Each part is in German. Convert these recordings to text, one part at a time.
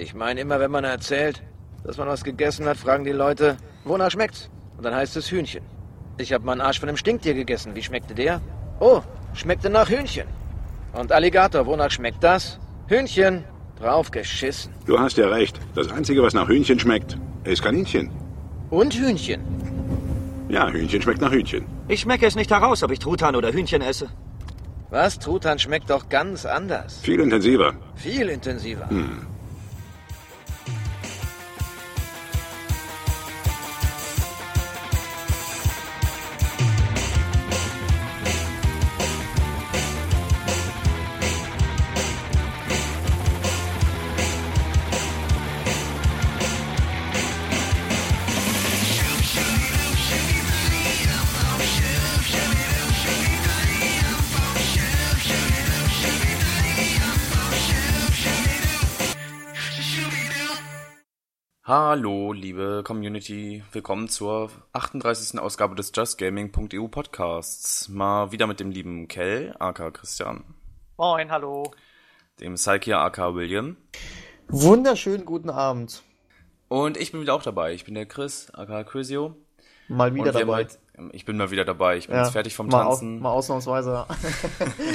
Ich meine, immer wenn man erzählt, dass man was gegessen hat, fragen die Leute, wonach schmeckt's? Und dann heißt es Hühnchen. Ich habe mal einen Arsch von einem Stinktier gegessen. Wie schmeckte der? Oh, schmeckte nach Hühnchen. Und Alligator, wonach schmeckt das? Hühnchen. Drauf geschissen. Du hast ja recht. Das Einzige, was nach Hühnchen schmeckt, ist Kaninchen. Und Hühnchen. Ja, Hühnchen schmeckt nach Hühnchen. Ich schmecke es nicht heraus, ob ich Truthahn oder Hühnchen esse. Was? Truthahn schmeckt doch ganz anders. Viel intensiver. Viel intensiver. Hm. Hallo, liebe Community. Willkommen zur 38. Ausgabe des JustGaming.eu Podcasts. Mal wieder mit dem lieben Kell, aka Christian. Moin, hallo. Dem Psyche, aka William. Wunderschönen guten Abend. Und ich bin wieder auch dabei. Ich bin der Chris, aka Chrisio. Mal wieder dabei. Halt, ich bin mal wieder dabei. Ich bin ja, jetzt fertig vom mal Tanzen. Au, mal ausnahmsweise.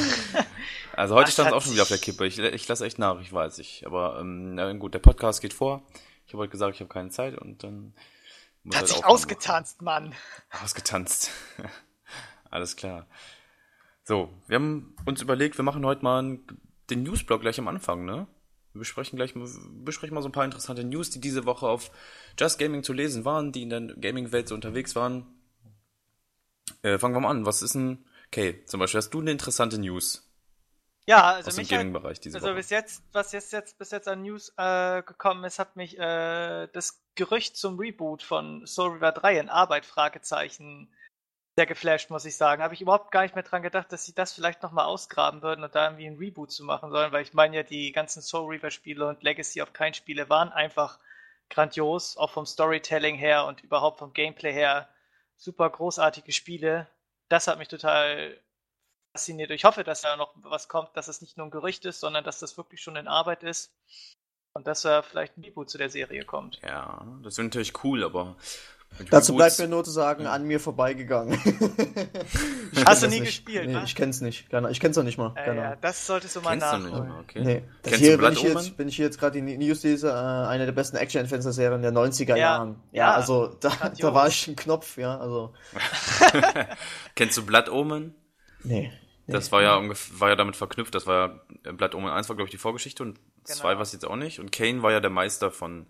also heute stand es auch schon wieder auf der Kippe. Ich, ich lasse echt nach, ich weiß nicht. Aber ähm, gut, der Podcast geht vor. Ich habe heute gesagt, ich habe keine Zeit und dann. Muss Hat halt sich ausgetanzt, Mann. Ausgetanzt. Alles klar. So, wir haben uns überlegt, wir machen heute mal den Newsblog gleich am Anfang, ne? Wir besprechen gleich besprechen mal so ein paar interessante News, die diese Woche auf Just Gaming zu lesen waren, die in der Gaming-Welt so unterwegs waren. Äh, fangen wir mal an. Was ist denn, okay, zum Beispiel, hast du eine interessante News? Ja, also aus mich dem Gaming-Bereich diese Also Woche. bis jetzt, was jetzt, jetzt bis jetzt an News äh, gekommen ist, hat mich äh, das Gerücht zum Reboot von Soul River 3 in Arbeit Fragezeichen sehr geflasht, muss ich sagen. Habe ich überhaupt gar nicht mehr dran gedacht, dass sie das vielleicht nochmal ausgraben würden und da irgendwie ein Reboot zu machen sollen, weil ich meine ja, die ganzen Soul Reaver Spiele und Legacy of Kein Spiele waren einfach grandios, auch vom Storytelling her und überhaupt vom Gameplay her super großartige Spiele. Das hat mich total fasziniert. Ich hoffe, dass da noch was kommt, dass es nicht nur ein Gerücht ist, sondern dass das wirklich schon in Arbeit ist. Und dass da vielleicht ein Reboot zu der Serie kommt. Ja, das wäre natürlich cool, aber. Dazu bleibt mir nur zu sagen, ja. an mir vorbeigegangen. Hast du nie nicht. gespielt, nee, ne? Ich kenn's nicht. Ich kenn's noch nicht mal. Äh, ja, das solltest du mal nachholen. Okay. Nee. Kennst hier, du wenn, ich jetzt, wenn ich jetzt gerade die News lese, äh, eine der besten Action-Adventure-Serien der 90er ja. Jahren. Ja, ja also da, da, war ich ein Knopf, ja. Also. Kennst du Blood Omen? Nee. Das war ja ungefähr, war ja damit verknüpft. Das war ja, Blood Omen 1 war, glaube ich, die Vorgeschichte und 2 genau. war es jetzt auch nicht. Und Kane war ja der Meister von,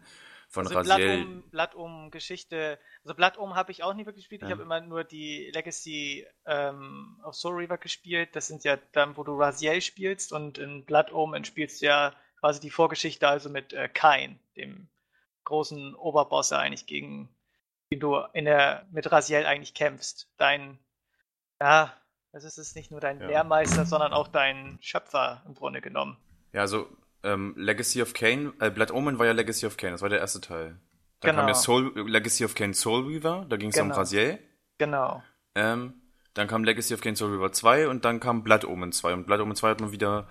von also Raziel. Blood, Blood Omen Geschichte. Also Blood Omen habe ich auch nie wirklich gespielt. Ja. Ich habe immer nur die Legacy ähm, of Soul Reaver gespielt. Das sind ja dann, wo du Raziel spielst. Und in Blood Omen spielst du ja quasi die Vorgeschichte, also mit äh, Kain, dem großen Oberboss eigentlich, gegen den du in der, mit Raziel eigentlich kämpfst. Dein, ja, also es ist nicht nur dein ja. Lehrmeister, sondern auch dein Schöpfer im Grunde genommen. Ja, also ähm, Legacy of Kane, äh, Blood Omen war ja Legacy of Kane, das war der erste Teil. Dann genau. kam ja Soul, Legacy of Kane Soul Weaver, da ging es genau. um Raziel. Genau. Ähm, dann kam Legacy of Kane Soul Weaver 2 und dann kam Blood Omen 2. Und Blood Omen 2 hat man wieder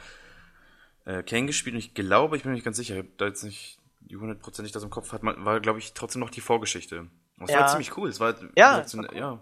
äh, Kane gespielt und ich glaube, ich bin mir nicht ganz sicher, ich habe da jetzt nicht die hundertprozentig das im Kopf, hat man, war glaube ich trotzdem noch die Vorgeschichte. Das ja. war ziemlich cool. Es war, ja, war cool. ja.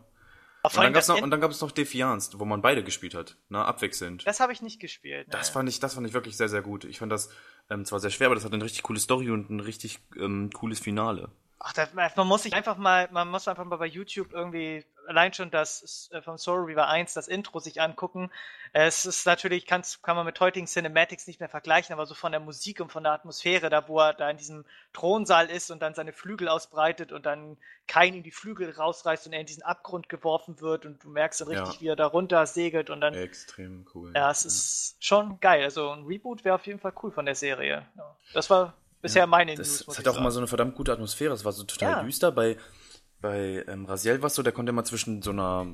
Und dann, gab's noch, und dann gab es noch Defiance, wo man beide gespielt hat, ne, abwechselnd. Das habe ich nicht gespielt. Ne. Das fand ich, das fand ich wirklich sehr, sehr gut. Ich fand das ähm, zwar sehr schwer, aber das hat eine richtig coole Story und ein richtig ähm, cooles Finale. Ach, das, man muss sich einfach mal, man muss einfach mal bei YouTube irgendwie allein schon das äh, vom Soul Reaver 1, das Intro sich angucken. Es ist natürlich, kann man mit heutigen Cinematics nicht mehr vergleichen, aber so von der Musik und von der Atmosphäre, da wo er da in diesem Thronsaal ist und dann seine Flügel ausbreitet und dann kein in die Flügel rausreißt und er in diesen Abgrund geworfen wird und du merkst dann richtig, ja. wie er da runter segelt und dann. Extrem cool. Ja, es ja. ist schon geil. Also ein Reboot wäre auf jeden Fall cool von der Serie. Ja. Das war bisher meine das, News. Das hat auch immer so eine verdammt gute Atmosphäre. Es war so total düster. Bei bei ähm, Raziel war so, der konnte immer zwischen so einer,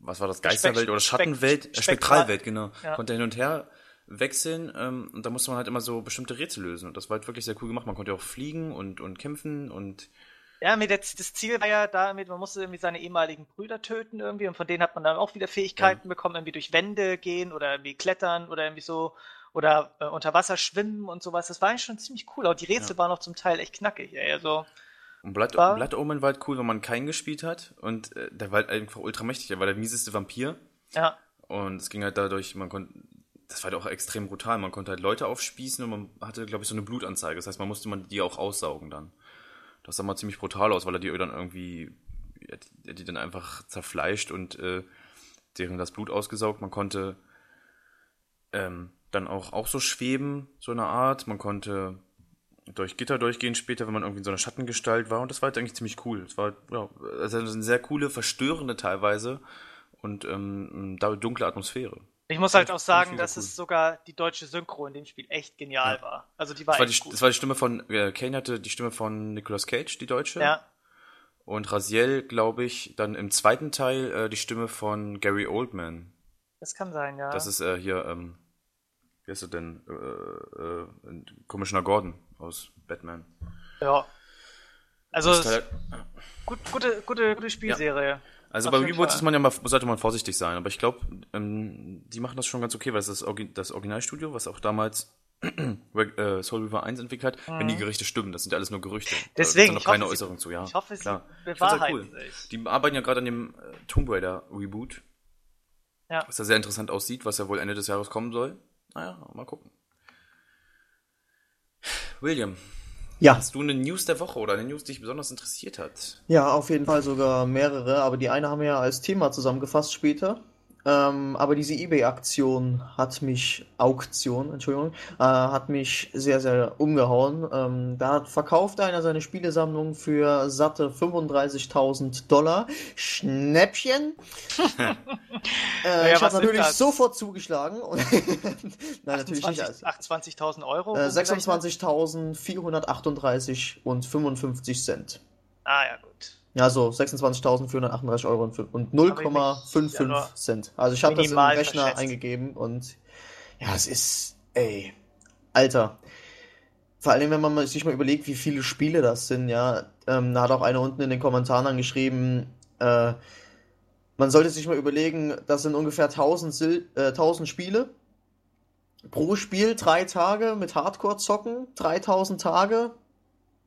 was war das, Geisterwelt oder Schattenwelt, äh, Spektralwelt, genau, ja. konnte hin und her wechseln ähm, und da musste man halt immer so bestimmte Rätsel lösen und das war halt wirklich sehr cool gemacht. Man konnte auch fliegen und, und kämpfen und ja, mit das, das Ziel war ja damit, man musste irgendwie seine ehemaligen Brüder töten irgendwie und von denen hat man dann auch wieder Fähigkeiten ja. bekommen, irgendwie durch Wände gehen oder irgendwie klettern oder irgendwie so. Oder äh, unter Wasser schwimmen und sowas. Das war eigentlich schon ziemlich cool. Auch die Rätsel ja. waren auch zum Teil echt knackig. Ey. Also, und Blood, war, Blood Omen war halt cool, wenn man keinen gespielt hat. Und äh, der war halt einfach ultra mächtig. Der war der mieseste Vampir. Ja. Und es ging halt dadurch, man konnte, das war halt auch extrem brutal. Man konnte halt Leute aufspießen und man hatte, glaube ich, so eine Blutanzeige. Das heißt, man musste man die auch aussaugen dann. Das sah mal ziemlich brutal aus, weil er die dann irgendwie, er die dann einfach zerfleischt und äh, deren das Blut ausgesaugt. Man konnte ähm, dann auch, auch so schweben, so eine Art. Man konnte durch Gitter durchgehen später, wenn man irgendwie in so einer Schattengestalt war. Und das war halt eigentlich ziemlich cool. Es war ja, also eine sehr coole, verstörende teilweise und ähm, dunkle Atmosphäre. Ich muss halt auch sagen, dass cool. es sogar die deutsche Synchro in dem Spiel echt genial ja. war. Also die war das war die, gut. Das war die Stimme von, äh, Kane hatte die Stimme von Nicolas Cage, die deutsche. Ja. Und Raziel, glaube ich, dann im zweiten Teil äh, die Stimme von Gary Oldman. Das kann sein, ja. Das ist äh, hier, ähm, wie heißt er denn? Äh, äh, Commissioner Gordon aus Batman. Ja. Also, halt, gut, gute, gute, gute Spielserie. Ja. Also bei Reboots ist man ja mal, sollte man vorsichtig sein, aber ich glaube, ähm, die machen das schon ganz okay, weil es ist das, das Originalstudio, was auch damals äh, Soul River 1 entwickelt hat, mhm. wenn die Gerichte stimmen. Das sind ja alles nur Gerüchte. Deswegen. Da noch keine Äußerung zu, ja. Ich hoffe, Klar. sie bewahrheiten halt cool. sich. Die arbeiten ja gerade an dem äh, Tomb Raider Reboot. Ja. Was ja sehr interessant aussieht, was ja wohl Ende des Jahres kommen soll. Naja, mal gucken. William, ja. Hast du eine News der Woche oder eine News, die dich besonders interessiert hat? Ja, auf jeden Fall sogar mehrere, aber die eine haben wir ja als Thema zusammengefasst später. Ähm, aber diese eBay-Aktion hat mich, Auktion, Entschuldigung, äh, hat mich sehr, sehr umgehauen. Ähm, da verkauft einer seine Spielesammlung für satte 35.000 Dollar. Schnäppchen. äh, ja, ich habe natürlich sofort zugeschlagen. Nein, 28, natürlich nicht. 28.000 Euro? Äh, 26.438 und 55 Cent. Ah ja, gut. Ja, so 26.438 Euro und 0,55 ja Cent. Also ich habe das in den Rechner verschätzt. eingegeben und ja, es ist, ey, Alter. Vor allem, wenn man sich mal überlegt, wie viele Spiele das sind, ja. Ähm, da hat auch einer unten in den Kommentaren angeschrieben, äh, man sollte sich mal überlegen, das sind ungefähr 1000, Sil äh, 1000 Spiele. Pro Spiel drei Tage mit Hardcore zocken, 3000 Tage,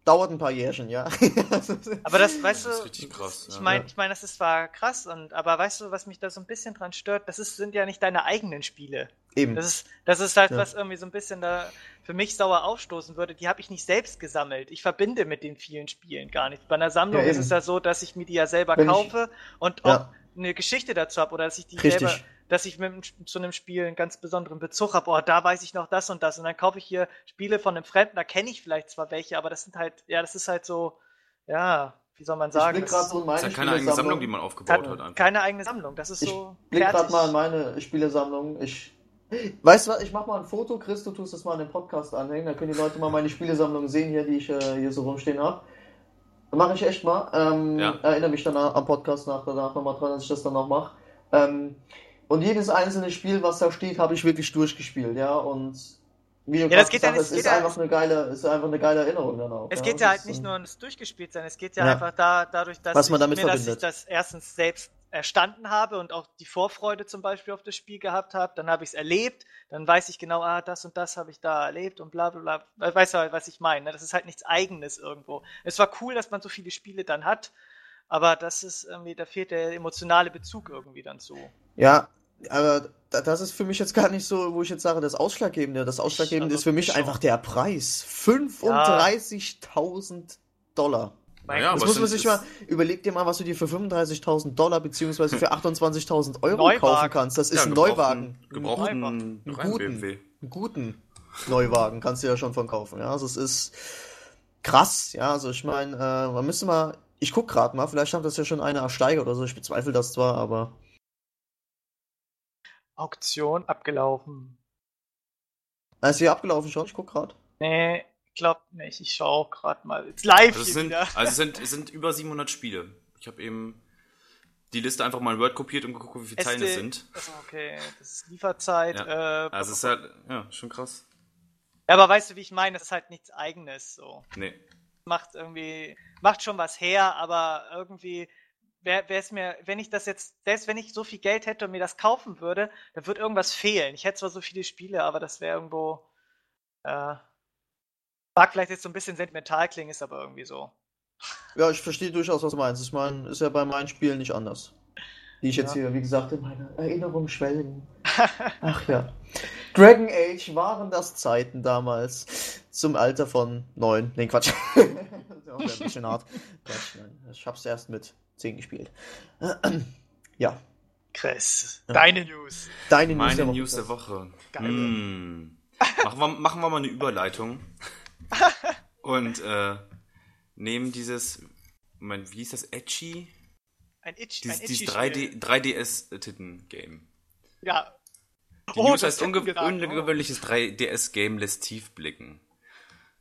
dauert ein paar Jährchen, ja. aber das, weißt du, das ist richtig krass. Ich meine, ich meine, das ist zwar krass, und, aber weißt du, was mich da so ein bisschen dran stört? Das ist, sind ja nicht deine eigenen Spiele. Eben. Das ist, das ist halt, ja. was irgendwie so ein bisschen da für mich sauer aufstoßen würde. Die habe ich nicht selbst gesammelt. Ich verbinde mit den vielen Spielen gar nicht. Bei einer Sammlung ja, ist es ja so, dass ich mir die ja selber Wenn kaufe ich, und auch eine Geschichte dazu habe oder dass ich die Richtig. selber dass ich mit zu einem Spiel einen ganz besonderen Bezug habe. Oh, da weiß ich noch das und das. Und dann kaufe ich hier Spiele von einem Fremden, da kenne ich vielleicht zwar welche, aber das sind halt, ja, das ist halt so, ja, wie soll man sagen? Ich blick so das ist ja keine eigene Sammlung, die man aufgebaut hat. Einfach. Keine eigene Sammlung, das ist ich so. Ich blick gerade mal in meine Spielesammlung. Ich Weißt du was, ich mach mal ein Foto, Chris, du tust das mal in den Podcast anhängen, dann können die Leute mal meine Spielesammlung sehen hier, die ich äh, hier so rumstehen habe. Mache ich echt mal. Ähm, ja. Erinnere mich dann am Podcast nach, danach nochmal dran, dass ich das dann noch mache. Ähm, und jedes einzelne Spiel, was da steht, habe ich wirklich durchgespielt, ja. Und wie du ja, das geht gesagt ja, es ist einfach eine geile, ist einfach eine geile Erinnerung dann auch. Es ja, geht ja halt nicht nur ums durchgespielt sein, es geht ja, ja. einfach da, dadurch, dass, was man damit ich, mir, dass ich das erstens selbst erstanden habe und auch die Vorfreude zum Beispiel auf das Spiel gehabt habe, dann habe ich es erlebt, dann weiß ich genau, ah, das und das habe ich da erlebt und bla bla bla. Weißt du, halt, was ich meine? Ne? Das ist halt nichts Eigenes irgendwo. Es war cool, dass man so viele Spiele dann hat, aber das ist irgendwie, da fehlt der emotionale Bezug irgendwie dann zu. Ja, aber das ist für mich jetzt gar nicht so, wo ich jetzt sage, das Ausschlaggebende. Das Ausschlaggebende ist für mich einfach der Preis. 35.000 ja. Dollar. Naja, das muss man sich mal, überleg dir mal, was du dir für 35.000 Dollar beziehungsweise für 28.000 Euro Neuwagen. kaufen kannst. Das ist ja, ein Neuwagen. Gebrauchten, einen guten, einen guten Neuwagen kannst du ja schon von kaufen. Ja, also es ist krass. Ja, also ich meine, äh, man müsste mal, ich guck gerade mal, vielleicht hat das ja schon eine ersteigert oder so. Ich bezweifle das zwar, aber Auktion abgelaufen. Ist sie abgelaufen schon? Ich guck grad. Nee, glaub nicht. Ich schau grad mal. It's live also es sind, wieder. Also es sind, es sind über 700 Spiele. Ich habe eben die Liste einfach mal in Word kopiert und geguckt, wie viele Zeilen es sind. Okay, das ist Lieferzeit. Ja. Äh, also es ist halt, ja, schon krass. Ja, aber weißt du, wie ich meine? Das ist halt nichts Eigenes so. Nee. Macht irgendwie, macht schon was her, aber irgendwie wäre es mir, wenn ich das jetzt, selbst wenn ich so viel Geld hätte und mir das kaufen würde, dann würde irgendwas fehlen. Ich hätte zwar so viele Spiele, aber das wäre irgendwo. Äh, mag vielleicht jetzt so ein bisschen sentimental klingen, ist aber irgendwie so. Ja, ich verstehe durchaus, was du meinst. Ich meine, ist ja bei meinen Spielen nicht anders. Die ich jetzt ja. hier, wie gesagt, in meiner Erinnerung schwelgen. Ach ja. Dragon Age waren das Zeiten damals. Zum Alter von neun. Nee, Quatsch. das ist auch ein bisschen hart. Quatsch, nein. Ich hab's erst mit zehn gespielt. ja. Chris, deine News. Deine News, der, News der Woche. Geil. Hm. Machen, wir, machen wir mal eine Überleitung. Und äh, nehmen dieses, Moment, wie hieß das, Edgy? Ein Itch, Dies, ein Itchy dieses 3D, 3DS-Titten-Game. Ja. Die oh, News heißt unge ungewöhnliches 3DS-Game lässt tief blicken.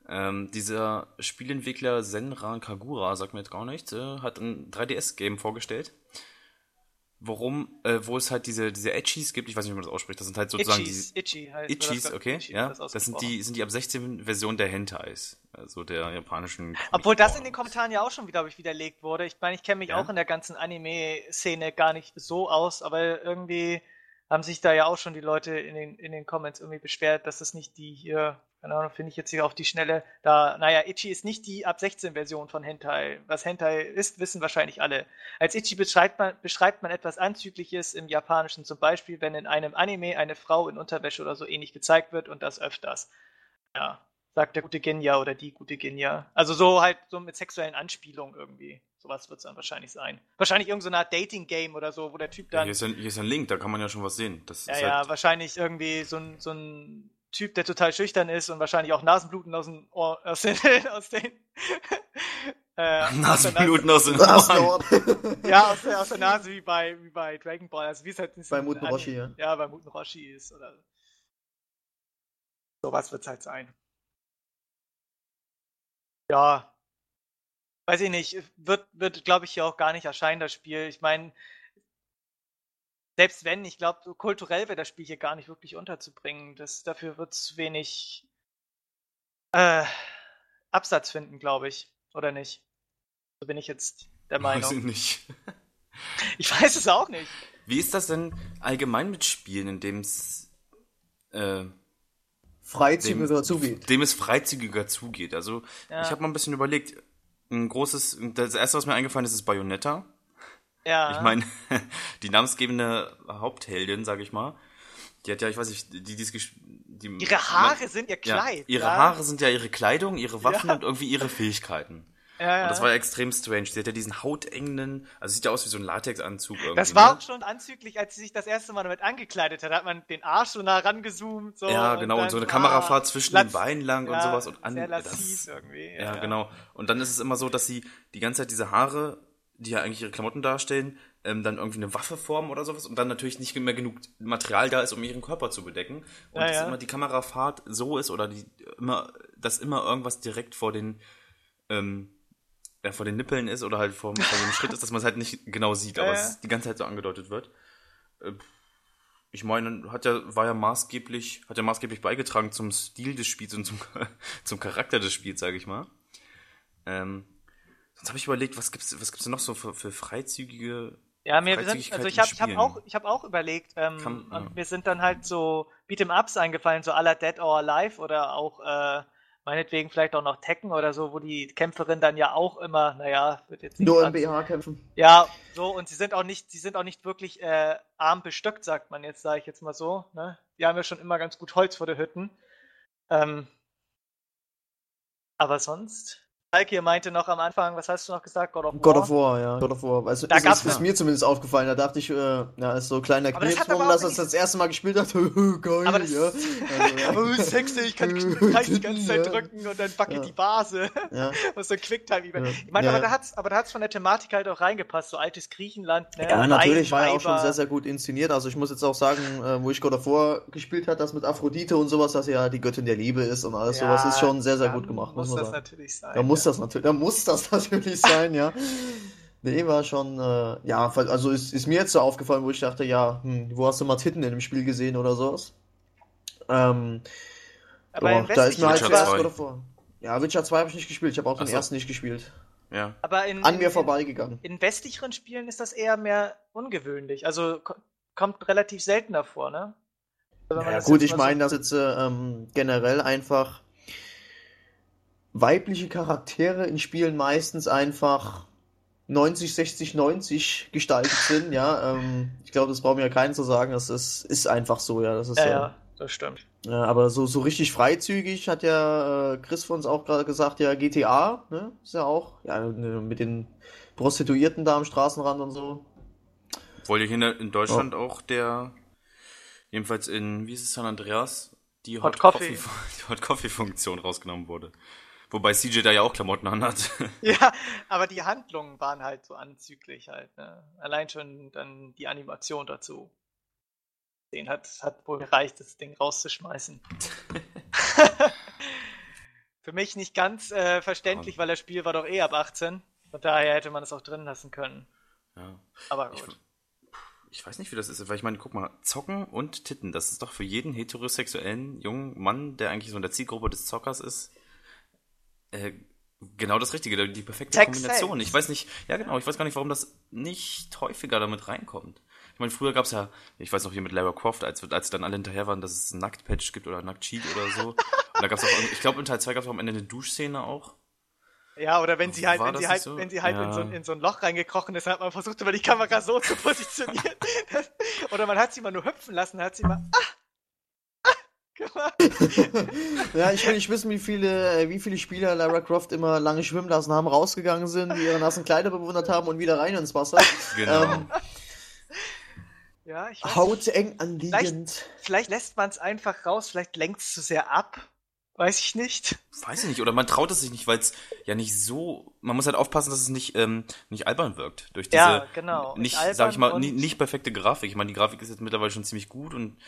Ähm, dieser Spielentwickler Senran Kagura, sagt mir jetzt gar nichts, äh, hat ein 3DS-Game vorgestellt. Worum, äh, wo es halt diese, diese Etchies gibt, ich weiß nicht, wie man das ausspricht, das sind halt sozusagen Itchies, die. Itchy heißt Itchies, okay, Itchy ja. Das, das sind die, sind die ab 16 Version der Hentais, also der japanischen. Obwohl das in den Kommentaren ja auch schon wieder, ich, widerlegt wurde. Ich meine, ich kenne mich ja? auch in der ganzen Anime-Szene gar nicht so aus, aber irgendwie haben sich da ja auch schon die Leute in den, in den Comments irgendwie beschwert, dass das nicht die hier keine Ahnung, finde ich jetzt hier auf die Schnelle. Da, naja, Ichi ist nicht die ab 16 Version von Hentai. Was Hentai ist, wissen wahrscheinlich alle. Als Ichi beschreibt man, beschreibt man etwas Anzügliches im Japanischen, zum Beispiel, wenn in einem Anime eine Frau in Unterwäsche oder so ähnlich gezeigt wird und das öfters. Ja, sagt der gute Genya oder die gute Genya. Also so halt so mit sexuellen Anspielungen irgendwie. Sowas wird es dann wahrscheinlich sein. Wahrscheinlich irgendeine so Art Dating-Game oder so, wo der Typ dann. Ja, hier, ist ein, hier ist ein Link, da kann man ja schon was sehen. Das ja, ja, halt wahrscheinlich irgendwie so ein, so ein Typ, der total schüchtern ist und wahrscheinlich auch Nasenbluten aus, dem Ohr, aus den, aus den äh, Nasenbluten aus den Ohren. ja, aus der, aus der Nase wie bei, wie bei Dragon Ball. Also wie es halt bei Muten Roshi, ja. Ja, bei Muten Roshi ist. Oder sowas wird es halt sein. Ja. Weiß ich nicht. Wird, wird glaube ich, hier auch gar nicht erscheinen, das Spiel. Ich meine, selbst wenn, ich glaube, so kulturell wäre das Spiel hier gar nicht wirklich unterzubringen. Das, dafür wird es wenig äh, Absatz finden, glaube ich. Oder nicht? So bin ich jetzt der Meinung. Weiß ich nicht. ich weiß es auch nicht. Wie ist das denn allgemein mit Spielen, in dem es äh, freizügiger dem, zugeht? Dem es freizügiger zugeht. Also ja. ich habe mal ein bisschen überlegt. Ein großes, das erste, was mir eingefallen ist, ist Bayonetta. Ja. Ich meine, die namensgebende Hauptheldin, sag ich mal, die hat ja, ich weiß nicht, die, die, die Ihre Haare man, sind ihr Kleid. Ja, ihre ja. Haare sind ja ihre Kleidung, ihre Waffen ja. und irgendwie ihre Fähigkeiten. Ja, Und das war ja extrem strange. Sie hat ja diesen hautengenden, also sieht ja aus wie so ein Latexanzug irgendwie. Das war ne? auch schon anzüglich, als sie sich das erste Mal damit angekleidet hat. Da hat man den Arsch so nah rangezoomt. So, ja, genau. Und, dann, und so eine Kamerafahrt ah, zwischen den Beinen lang und sowas. Und an, sehr das, irgendwie. Ja, genau. Und dann ist es immer so, dass sie die ganze Zeit diese Haare, die ja eigentlich ihre Klamotten darstellen, ähm, dann irgendwie eine Waffe formen oder sowas und dann natürlich nicht mehr genug Material da ist, um ihren Körper zu bedecken. Und ja, dass ja. immer die Kamerafahrt so ist oder die immer, dass immer irgendwas direkt vor den ähm, ja, vor den Nippeln ist oder halt vor, vor dem Schritt ist, dass man es halt nicht genau sieht, aber es die ganze Zeit so angedeutet wird. Äh, ich meine, hat ja, war ja maßgeblich, hat ja maßgeblich beigetragen zum Stil des Spiels und zum, zum Charakter des Spiels, sage ich mal. Ähm, sonst habe ich überlegt, was gibt's, was gibt's denn noch so für, für freizügige ja, mir sind, also ich habe ich hab auch, ich hab auch überlegt, ähm, Kann, ja. mir sind dann halt so Beat'em-Ups eingefallen, so aller Dead or Alive oder auch äh, meinetwegen vielleicht auch noch Tekken oder so, wo die Kämpferin dann ja auch immer, naja, wird jetzt nicht nur im BH kämpfen. Ja, so und sie sind auch nicht, sie sind auch nicht wirklich äh, arm bestückt, sagt man jetzt, sage ich jetzt mal so. Ne? Die haben ja schon immer ganz gut Holz vor der Hütten. Ähm, aber sonst Falk meinte noch am Anfang, was hast du noch gesagt? God of War? God of War, ja. God of War. Also, da ist, ist, ist mir zumindest aufgefallen. Da dachte ich, äh, ja, ist so kleiner Knirpswurm, dass er das das erste Mal gespielt hat. Geil, aber das, ja. Also, ja. oh, sexy, ich kann die ganze Zeit drücken und dann backe ja. die Base. Ja. Und so ein Quicktime über. Ja. Ich meine, aber da hat's, aber da hat's von der Thematik halt auch reingepasst. So altes Griechenland, ne? Ja, natürlich war er auch schon sehr, sehr gut inszeniert. Also ich muss jetzt auch sagen, äh, wo ich God of War gespielt hat, das mit Aphrodite und sowas, dass ja die Göttin der Liebe ist und alles sowas, ist schon sehr, sehr gut gemacht. Muss, muss das natürlich sein. Da muss das natürlich, da muss das natürlich sein, ja. Nee, war schon, äh, ja, also ist, ist mir jetzt so aufgefallen, wo ich dachte, ja, hm, wo hast du mal Titten in dem Spiel gesehen oder sowas? Ähm, Aber boah, da ist mir halt zuerst vor. Ja, Witcher 2 habe ich nicht gespielt, ich habe auch den so. ersten nicht gespielt. Ja. Aber in, an mir in, vorbeigegangen. In westlicheren Spielen ist das eher mehr ungewöhnlich. Also kommt relativ selten davor, ne? Also ja, gut, ich meine, dass jetzt ähm, generell einfach weibliche Charaktere in Spielen meistens einfach 90, 60, 90 gestaltet sind, ja. Ähm, ich glaube, das braucht mir ja keinen zu sagen, das ist, ist einfach so, ja. Das ist, ja, äh, ja, das stimmt. Ja, aber so, so richtig freizügig hat ja äh, Chris von uns auch gerade gesagt, ja, GTA, ne? Ist ja auch, ja, mit den Prostituierten da am Straßenrand und so. Obwohl hier in Deutschland oh. auch der, jedenfalls in, wie ist es, San Andreas, die Hot, Hot Coffee, Coffee, Hot Coffee Funktion rausgenommen wurde. Wobei CJ da ja auch Klamotten anhat. Ja, aber die Handlungen waren halt so anzüglich halt. Ne? Allein schon dann die Animation dazu. Den hat, hat wohl gereicht, das Ding rauszuschmeißen. Für mich nicht ganz äh, verständlich, weil das Spiel war doch eh ab 18. Von daher hätte man es auch drin lassen können. Ja. Aber gut. Ich, ich, weiß nicht, wie das ist, weil ich meine, guck mal, Zocken und Titten, das ist doch für jeden heterosexuellen jungen Mann, der eigentlich so in der Zielgruppe des Zockers ist, äh, genau das Richtige, die perfekte Text Kombination. Selbst. Ich weiß nicht, ja genau, ich weiß gar nicht, warum das nicht häufiger damit reinkommt. Ich meine, früher gab es ja, ich weiß noch hier mit Lara Croft, als, als dann alle hinterher waren, dass es ein Nacktpatch gibt oder Nackt-Cheat oder so. Und da gab es auch, ich glaube in Teil 2 gab es am Ende eine Duschszene auch. Ja, oder wenn sie halt, wenn sie halt, so? wenn sie halt ja. in, so, in so ein Loch reingekrochen ist, hat man versucht, über die Kamera so zu positionieren. oder man hat sie mal nur hüpfen lassen, hat sie mal, ah, ja, ich will nicht wissen, wie viele, äh, wie viele Spieler Lara Croft immer lange schwimmen lassen haben, rausgegangen sind, die ihre nassen Kleider bewundert haben und wieder rein ins Wasser. Genau. Ähm, ja, ich weiß Hauteng anliegend. Vielleicht, vielleicht lässt man es einfach raus, vielleicht lenkt es zu sehr ab. Weiß ich nicht. Weiß ich nicht, oder man traut es sich nicht, weil es ja nicht so. Man muss halt aufpassen, dass es nicht, ähm, nicht albern wirkt. Durch diese ja, genau. nicht, sag ich mal, nicht perfekte Grafik. Ich meine, die Grafik ist jetzt mittlerweile schon ziemlich gut und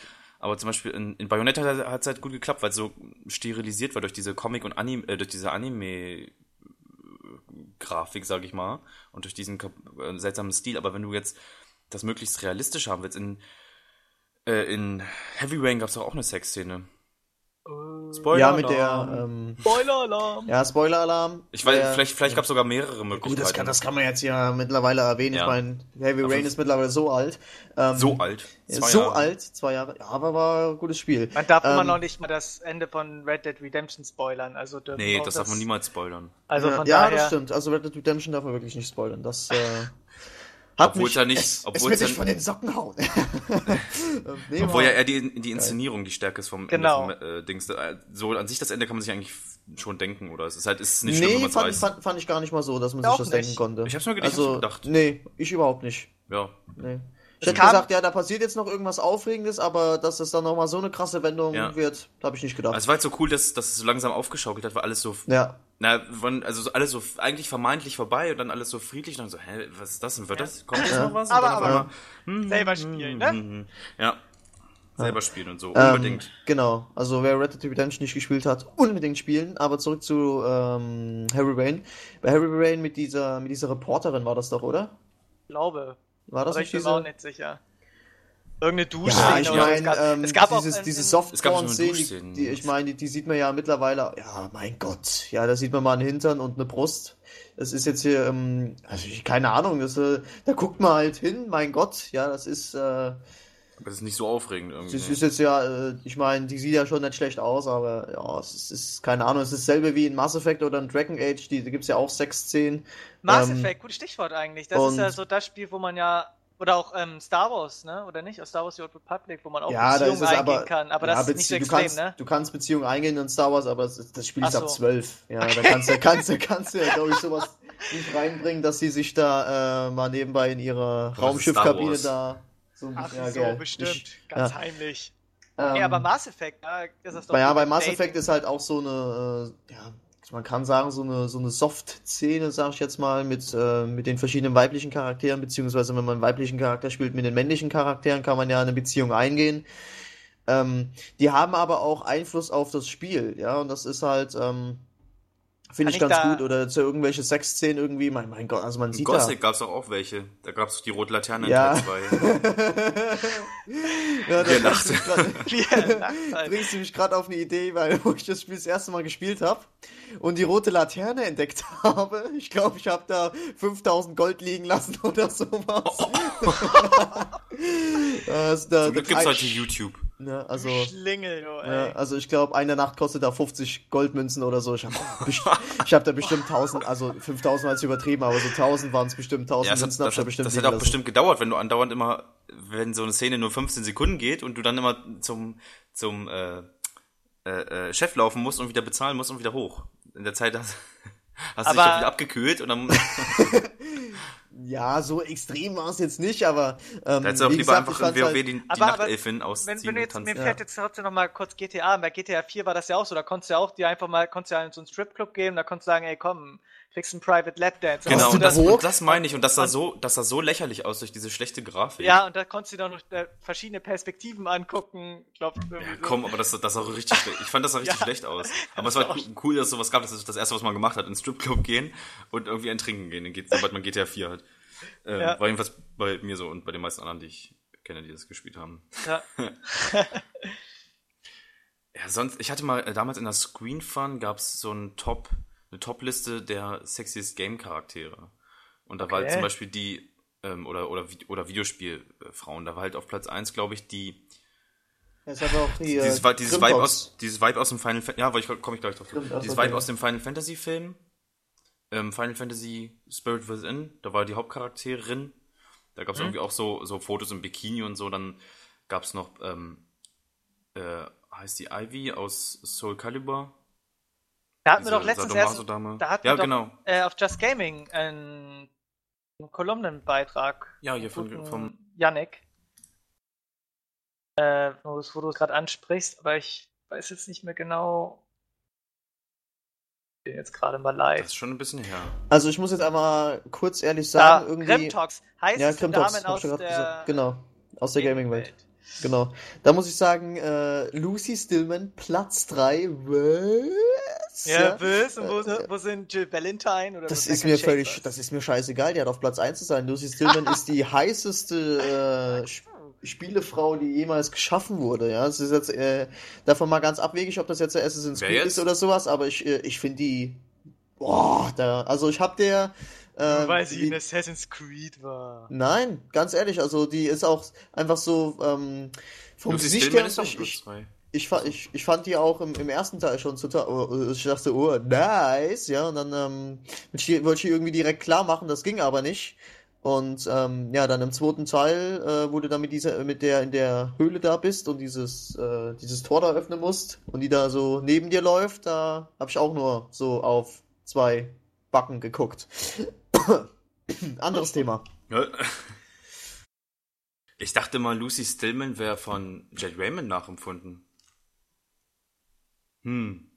aber zum Beispiel in, in Bayonetta hat es halt gut geklappt, weil es so sterilisiert war durch diese Comic- und Anime, äh, durch diese Anime-Grafik, sag ich mal, und durch diesen äh, seltsamen Stil. Aber wenn du jetzt das möglichst realistisch haben willst, in, äh, in Heavy Rain gab es auch eine Sexszene. Spoiler ja, mit der. Ähm, Spoiler-Alarm! Ja, Spoiler-Alarm. Ich weiß, der, vielleicht, vielleicht gab es sogar mehrere Möglichkeiten. Gut, das kann, das kann man jetzt ja mittlerweile erwähnen. Ja. Ich meine, Heavy Rain ist mittlerweile so alt. Ähm, so alt? Zwei so Jahre. alt, zwei Jahre. Ja, aber war ein gutes Spiel. Man darf ähm, immer noch nicht mal das Ende von Red Dead Redemption spoilern. Also nee, das, das darf man niemals spoilern. Also von ja, daher... ja, das stimmt. Also Red Dead Redemption darf man wirklich nicht spoilern. Das. Äh, Hat obwohl mich, ja nicht, es, obwohl es wird von den Socken hauen. nee, obwohl ja eher die, die Inszenierung die Stärke ist vom genau. Ende vom äh, Dings. Äh, so an sich das Ende kann man sich eigentlich schon denken, oder? Es ist halt ist nicht nee, schlimm, wenn man fand, weiß. Fand, fand ich gar nicht mal so, dass man sich das nicht. denken konnte. Ich hab's mir gedacht. Also, gedacht. nee, ich überhaupt nicht. Ja. Nee. Ich hätte gesagt, ja, da passiert jetzt noch irgendwas Aufregendes, aber dass es dann nochmal so eine krasse Wendung ja. wird, da habe ich nicht gedacht. Also es war halt so cool, dass, dass es so langsam aufgeschaukelt hat, weil alles so. Ja. Na, also alles so eigentlich vermeintlich vorbei und dann alles so friedlich und dann so, hä, was ist das denn? Wird das? Kommt jetzt ja. noch was? Aber, aber einmal, hm, selber spielen, ne? Hm, hm, ja. Selber spielen und so, ähm, unbedingt. Genau, also wer Red Dead Redemption nicht gespielt hat, unbedingt spielen. Aber zurück zu ähm, Harry Rain. Bei Harry Rain mit dieser, mit dieser Reporterin war das doch, oder? Ich glaube. War das aber nicht ich bin diese? auch nicht sicher irgendeine Dusche. Ja, ich meine, ähm, es gab dieses, auch diese Softporn-Szene, die, ich meine, die, die, sieht man ja mittlerweile, ja, mein Gott, ja, da sieht man mal einen Hintern und eine Brust. Das ist jetzt hier, ähm, also ich, keine Ahnung, das, äh, da guckt man halt hin, mein Gott, ja, das ist, äh, das ist nicht so aufregend irgendwie. Das ist jetzt ja, äh, ich meine, die sieht ja schon nicht schlecht aus, aber ja, es ist, ist keine Ahnung, es ist dasselbe wie in Mass Effect oder in Dragon Age, die, da gibt es ja auch Sexszenen. Mass ähm, Effect, gutes Stichwort eigentlich. Das ist ja so das Spiel, wo man ja oder auch ähm, Star Wars, ne? Oder nicht? Aus Star Wars The Old Republic, wo man auch ja, Beziehungen eingehen aber, kann. Aber ja, das ist nicht so extrem, kannst, ne? Du kannst Beziehungen eingehen in Star Wars, aber das, das Spiel ist so. ab 12. Ja, da kannst du, kannst du, kannst du ja, glaube ich, sowas nicht reinbringen, dass sie sich da äh, mal nebenbei in ihrer Raumschiffkabine da so ein bisschen. Ach so, ja, bestimmt. Ich, ganz ja. heimlich. Ähm, ja, aber Mass Effect, da ist das doch. Ja, bei Mass Effect ist halt auch so eine, äh, ja, man kann sagen, so eine, so eine Soft-Szene, sag ich jetzt mal, mit, äh, mit den verschiedenen weiblichen Charakteren, beziehungsweise wenn man einen weiblichen Charakter spielt, mit den männlichen Charakteren kann man ja eine Beziehung eingehen. Ähm, die haben aber auch Einfluss auf das Spiel, ja, und das ist halt, ähm, Finde ich ganz gut. Oder zu irgendwelche Sexszenen irgendwie. Mein, mein Gott, also man sieht Gothic da. gab es auch, auch welche. Da gab es die rote Laterne ja. in Teil 2. ja, da bringst du, grad, bringst du mich gerade auf eine Idee, weil wo ich das Spiel das erste Mal gespielt habe und die rote Laterne entdeckt habe. Ich glaube, ich habe da 5000 Gold liegen lassen oder sowas. also da, Zum Glück gibt es heute YouTube. Ne, also, Schlingel, oh, ja, also ich glaube, eine Nacht kostet da 50 Goldmünzen oder so. Ich habe hab da bestimmt 1000, also 5000 war jetzt übertrieben, aber so 1000 waren es bestimmt, 1000 ja, Münzen das, das, bestimmt das hätte auch bestimmt gedauert, wenn du andauernd immer, wenn so eine Szene nur 15 Sekunden geht und du dann immer zum, zum äh, äh, äh, Chef laufen musst und wieder bezahlen musst und wieder hoch. In der Zeit hast, hast du dich doch wieder abgekühlt und dann Ja, so extrem war es jetzt nicht, aber. Ähm, da hättest du auch lieber gesagt, einfach in WoW halt, die, die aber, Nachtelfin ausziehen wenn, wenn jetzt, Mir fällt jetzt trotzdem noch mal kurz GTA. Bei GTA 4 war das ja auch so. Da konntest du ja auch dir einfach mal, konntest du ja in so einen Stripclub gehen und da konntest du sagen, ey komm, kriegst einen Private Lap Dance. Genau, und das, und das meine ich. Und das sah so, das sah so lächerlich aus durch diese schlechte Grafik. Ja, und da konntest du dann noch äh, verschiedene Perspektiven angucken. Glaub, ja, komm, aber das, das sah richtig schlecht. Ich fand das sah richtig ja, schlecht aus. Aber es war cool, dass es sowas gab. Das ist das erste, was man gemacht hat. In Stripclub gehen und irgendwie ein Trinken gehen, sobald man GTA 4 hat. Ähm, ja. War jedenfalls bei mir so und bei den meisten anderen, die ich kenne, die das gespielt haben. Ja. ja, sonst, ich hatte mal äh, damals in der Screen Fun gab es so ein Top, eine Top-Liste der sexiest Game-Charaktere. Und da okay. war halt zum Beispiel die, ähm, oder, oder, oder Videospielfrauen, da war halt auf Platz 1, glaube ich, die. Das ist aber auch die, dieses, äh, dieses, Vibe aus, dieses Vibe aus dem Final Fantasy, ja, ich, komme ich gleich drauf. Dieses Vibe aus dem Final Fantasy Film ähm, Final Fantasy Spirit Within, da war die Hauptcharakterin. Da gab es mhm. irgendwie auch so, so Fotos im Bikini und so. Dann gab es noch, ähm, äh, heißt die Ivy aus Soul Calibur. Da hatten wir doch letztens erst, da hatten ja, wir genau. doch, äh, auf Just Gaming einen, einen Kolumnenbeitrag. Ja, hier von, vom Yannick. Äh, wo du es gerade ansprichst, aber ich weiß jetzt nicht mehr genau, den jetzt gerade mal live. Das ist schon ein bisschen her. Also ich muss jetzt einmal kurz ehrlich sagen, da, irgendwie. Grimtox heißt ja, Grimtox, Damen aus der Genau, aus der Gaming-Welt. Genau. Da muss ich sagen, äh, Lucy Stillman, Platz 3. Was? Ja, ja. was? Und wo, äh, wo, sind Jill Valentine? Oder das ist mir völlig, das ist mir scheißegal, die hat auf Platz 1 zu sein. Lucy Stillman ist die heißeste äh, Spielefrau, die jemals geschaffen wurde. Ja, es ist jetzt äh, davon mal ganz abwegig, ob das jetzt der Assassin's Creed ist oder sowas, aber ich, äh, ich finde die, boah, da, also ich hab der, äh, Weil sie die, in Assassin's Creed war. Nein, ganz ehrlich, also die ist auch einfach so ähm, vom Gesicht her. Ich, ich, ich, ich, ich fand die auch im, im ersten Teil schon total. Oh, ich dachte, oh, nice, ja, und dann ähm, wollte ich irgendwie direkt klar machen, das ging aber nicht. Und ähm, ja, dann im zweiten Teil, äh, wo du dann mit dieser, mit der in der Höhle da bist und dieses, äh, dieses Tor da öffnen musst und die da so neben dir läuft, da habe ich auch nur so auf zwei Backen geguckt. Anderes Thema. Ich dachte mal, Lucy Stillman wäre von Jade Raymond nachempfunden. Hm.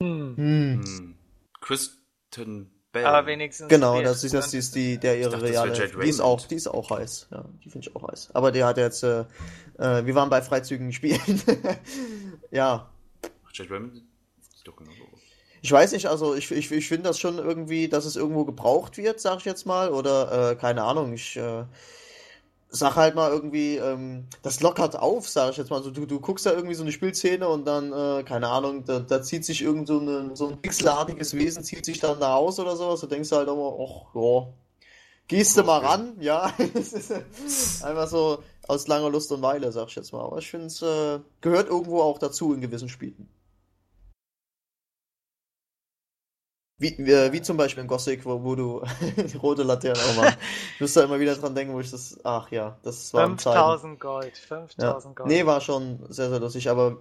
Hm. hm. Kristen Bell. Aber wenigstens. Genau, das ist, das ist die, der ihre dachte, reale. Die ist auch, die ist auch heiß. Ja, die finde ich auch heiß. Aber der hat jetzt, äh, äh, wir waren bei freizügigen Spielen. ja. Ach, Jade Raymond sieht doch genauso aus. Ich weiß nicht, also ich, ich, ich finde das schon irgendwie, dass es irgendwo gebraucht wird, sag ich jetzt mal. Oder, äh, keine Ahnung, ich, äh, sag halt mal irgendwie, ähm, das lockert auf, sag ich jetzt mal. Also du, du guckst da irgendwie so eine Spielszene und dann, äh, keine Ahnung, da, da zieht sich irgend so, eine, so ein pixelartiges Wesen, zieht sich dann da aus oder sowas. Du denkst halt immer, ach, ja, gehst du mal ran, ja. Einfach so aus langer Lust und Weile, sag ich jetzt mal. Aber ich finde es äh, gehört irgendwo auch dazu in gewissen Spielen. Wie, wie, wie zum Beispiel in Gothic, wo, wo du die rote Laterne auch mal. Ich muss da immer wieder dran denken, wo ich das. Ach ja, das war 5000 Gold, 5000 ja. Gold. Nee, war schon sehr, sehr lustig, aber.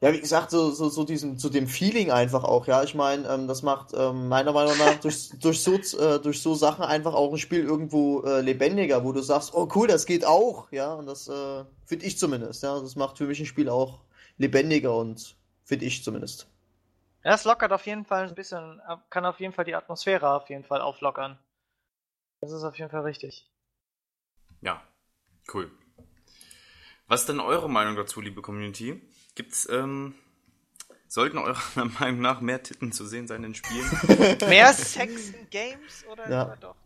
Ja, wie gesagt, so, so, so diesem, zu dem Feeling einfach auch, ja. Ich meine, ähm, das macht ähm, meiner Meinung nach durch, durch, so, äh, durch so Sachen einfach auch ein Spiel irgendwo äh, lebendiger, wo du sagst, oh cool, das geht auch, ja. Und das äh, finde ich zumindest, ja. Das macht für mich ein Spiel auch lebendiger und finde ich zumindest. Ja, es lockert auf jeden Fall ein bisschen, kann auf jeden Fall die Atmosphäre auf jeden Fall auflockern. Das ist auf jeden Fall richtig. Ja, cool. Was ist denn eure Meinung dazu, liebe Community? Gibt's, ähm, Sollten eurer Meinung nach mehr Titten zu sehen sein in Spielen? mehr Sex in Games oder, ja. doch?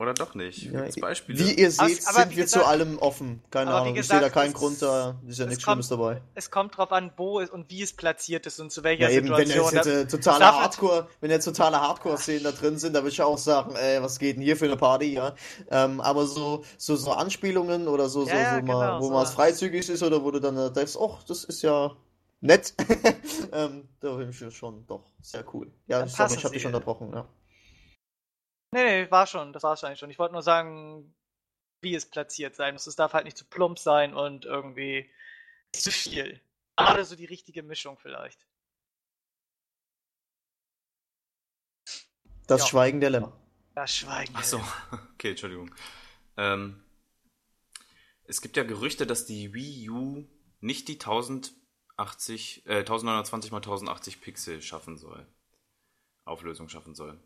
Oder doch nicht? Ja, Beispiele? Wie ihr seht, aber, sind wir gesagt, zu allem offen. Keine Ahnung, gesagt, ich sehe da keinen Grund, da ist ja nichts kommt, Schlimmes dabei. Es kommt drauf an, wo und wie es platziert ist und zu welcher ja, eben, Situation. Wenn jetzt, jetzt totale Hardcore, wenn jetzt totale Hardcore-Szenen da drin sind, da würde ich auch sagen, ey, was geht denn hier für eine Party, ja? Ähm, aber so, so, so Anspielungen oder so, so, ja, so genau, mal, wo so. man es freizügig ist oder wo du dann denkst, oh, das ist ja nett. ähm, da finde ich schon doch sehr cool. Ja, ich, ich habe dich unterbrochen, ja. Nee, nee, war schon, das war es eigentlich schon. Ich wollte nur sagen, wie es platziert sein muss. Es darf halt nicht zu plump sein und irgendwie zu viel. Aber so die richtige Mischung vielleicht. Das ja. Schweigen der Lämmer. Das Schweigen Ach so, okay, Entschuldigung. Ähm, es gibt ja Gerüchte, dass die Wii U nicht die 1080, äh, 1920 x 1080 Pixel schaffen soll. Auflösung schaffen soll.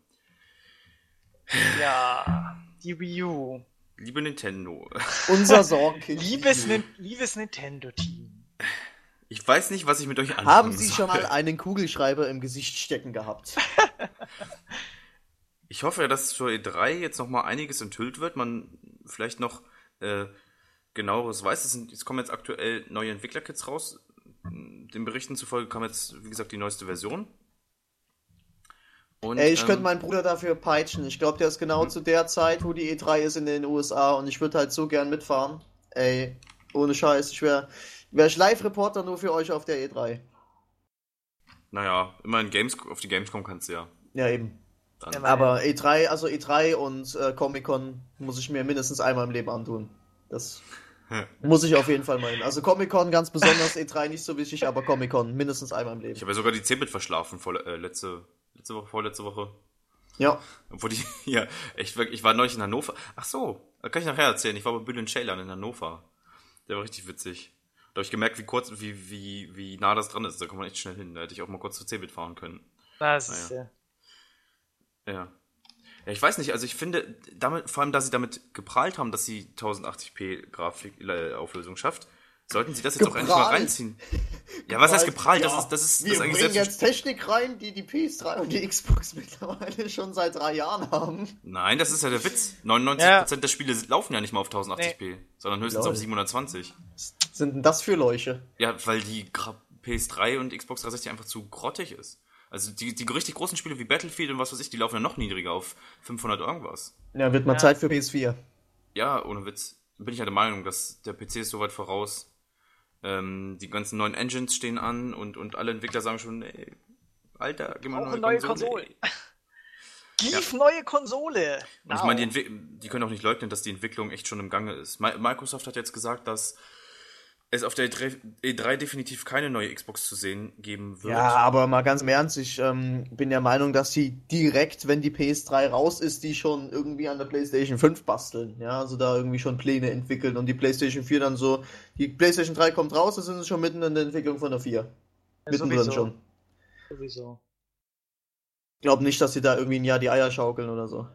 Ja, die Wii U. Liebe Nintendo. Unser Sorgenkind. liebes, Nin liebes Nintendo-Team. Ich weiß nicht, was ich mit euch anfangen Haben Sie soll. schon mal einen Kugelschreiber im Gesicht stecken gehabt? ich hoffe ja, dass zur E3 jetzt noch mal einiges enthüllt wird. Man vielleicht noch äh, genaueres weiß. Es, sind, es kommen jetzt aktuell neue Entwicklerkits raus. Den Berichten zufolge kam jetzt, wie gesagt, die neueste Version. Und, Ey, ich ähm, könnte meinen Bruder dafür peitschen. Ich glaube, der ist genau mhm. zu der Zeit, wo die E3 ist in den USA und ich würde halt so gern mitfahren. Ey, ohne Scheiß. Ich wäre wär ich Live-Reporter nur für euch auf der E3. Naja, immer in Games, auf die Gamescom kannst du ja. Ja, eben. Dann. Aber E3, also E3 und äh, Comic-Con muss ich mir mindestens einmal im Leben antun. Das muss ich auf jeden Fall mal hin. Also Comic-Con ganz besonders, E3 nicht so wichtig, aber Comic-Con mindestens einmal im Leben. Ich habe ja sogar die Cebit verschlafen vor, äh, letzte, letzte Woche, vorletzte Woche. Ja. Obwohl die, ja, echt, ich war neulich in Hannover. Ach so, da kann ich nachher erzählen. Ich war bei Bill und Shaylan in Hannover. Der war richtig witzig. Da habe ich gemerkt, wie kurz, wie, wie, wie nah das dran ist. Da kommt man echt schnell hin. Da hätte ich auch mal kurz zu Cebit fahren können. Das naja. ist ja. Ja. Ja, ich weiß nicht, also ich finde, damit, vor allem, da sie damit geprahlt haben, dass sie 1080p Grafikauflösung äh, schafft, Sollten Sie das jetzt geprahlt. auch endlich mal reinziehen? Ja, was heißt geprahlt? Ja. Das ist, das ist, Wir das ist eigentlich bringen jetzt Technik rein, die die PS3 und die Xbox mittlerweile schon seit drei Jahren haben. Nein, das ist ja der Witz. 99% ja. der Spiele laufen ja nicht mal auf 1080p, nee. sondern höchstens Lol. auf 720. Was sind denn das für Leuche? Ja, weil die PS3 und Xbox 360 einfach zu grottig ist. Also die, die richtig großen Spiele wie Battlefield und was weiß ich, die laufen ja noch niedriger auf 500 irgendwas. Ja, wird mal ja. Zeit für PS4. Ja, ohne Witz. Bin ich ja der Meinung, dass der PC ist so weit voraus, ähm, die ganzen neuen Engines stehen an und, und alle Entwickler sagen schon, ey, Alter, gib mal eine neue Konsole. Konsole. Gif ja. neue Konsole. Und ich meine, die, die, können auch nicht leugnen, dass die Entwicklung echt schon im Gange ist. Microsoft hat jetzt gesagt, dass es auf der E3, E3 definitiv keine neue Xbox zu sehen geben wird. Ja, aber mal ganz im Ernst, ich ähm, bin der Meinung, dass sie direkt, wenn die PS3 raus ist, die schon irgendwie an der PlayStation 5 basteln. Ja, also da irgendwie schon Pläne entwickeln und die PlayStation 4 dann so, die PlayStation 3 kommt raus, da sind sie schon mitten in der Entwicklung von der 4. Ja, mitten drin schon. Sowieso. Ich glaube nicht, dass sie da irgendwie ein Jahr die Eier schaukeln oder so.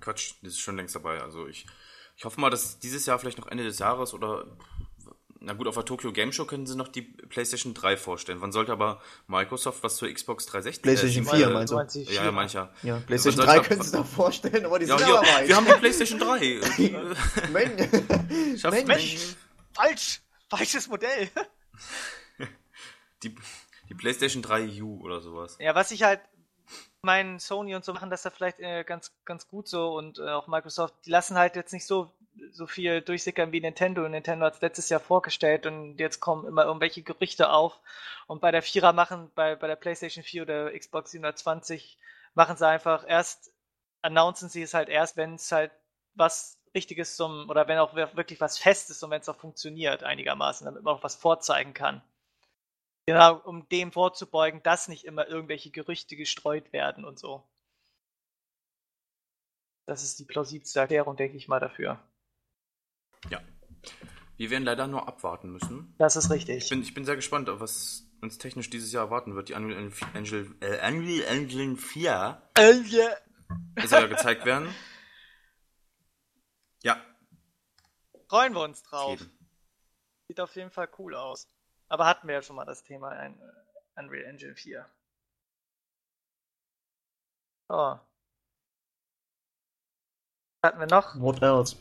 Quatsch, die ist schon längst dabei. Also ich, ich hoffe mal, dass dieses Jahr vielleicht noch Ende des Jahres oder na gut, auf der Tokyo Game Show können sie noch die PlayStation 3 vorstellen. Wann sollte aber Microsoft was zur Xbox 360? PlayStation 4 äh, meinst du? Ja, ja, mancher. Ja, PlayStation 3 können sie noch vorstellen, aber die ja, sind ja, aber weit. Wir haben die PlayStation 3. Mensch. Mensch. Mensch. Falsch. Falsches Modell. die, die PlayStation 3 U oder sowas. Ja, was ich halt meinen Sony und so machen das da vielleicht äh, ganz, ganz gut so und äh, auch Microsoft, die lassen halt jetzt nicht so so viel durchsickern wie Nintendo. Nintendo hat es letztes Jahr vorgestellt und jetzt kommen immer irgendwelche Gerüchte auf. Und bei der Vierer machen, bei, bei der PlayStation 4 oder Xbox 720 machen sie einfach erst, announcen sie es halt erst, wenn es halt was Richtiges zum, oder wenn auch wirklich was Festes und wenn es auch funktioniert einigermaßen, damit man auch was vorzeigen kann. Genau, um dem vorzubeugen, dass nicht immer irgendwelche Gerüchte gestreut werden und so. Das ist die plausibelste Erklärung, denke ich mal, dafür. Ja. Wir werden leider nur abwarten müssen. Das ist richtig. Ich bin, ich bin sehr gespannt, was uns technisch dieses Jahr erwarten wird. Die Unreal Engine, äh, Unreal Engine 4 äh, yeah. soll ja gezeigt werden. Ja. Freuen wir uns drauf. Sieht auf jeden Fall cool aus. Aber hatten wir ja schon mal das Thema. Ein, Unreal Engine 4. Oh. Hatten wir noch? What else?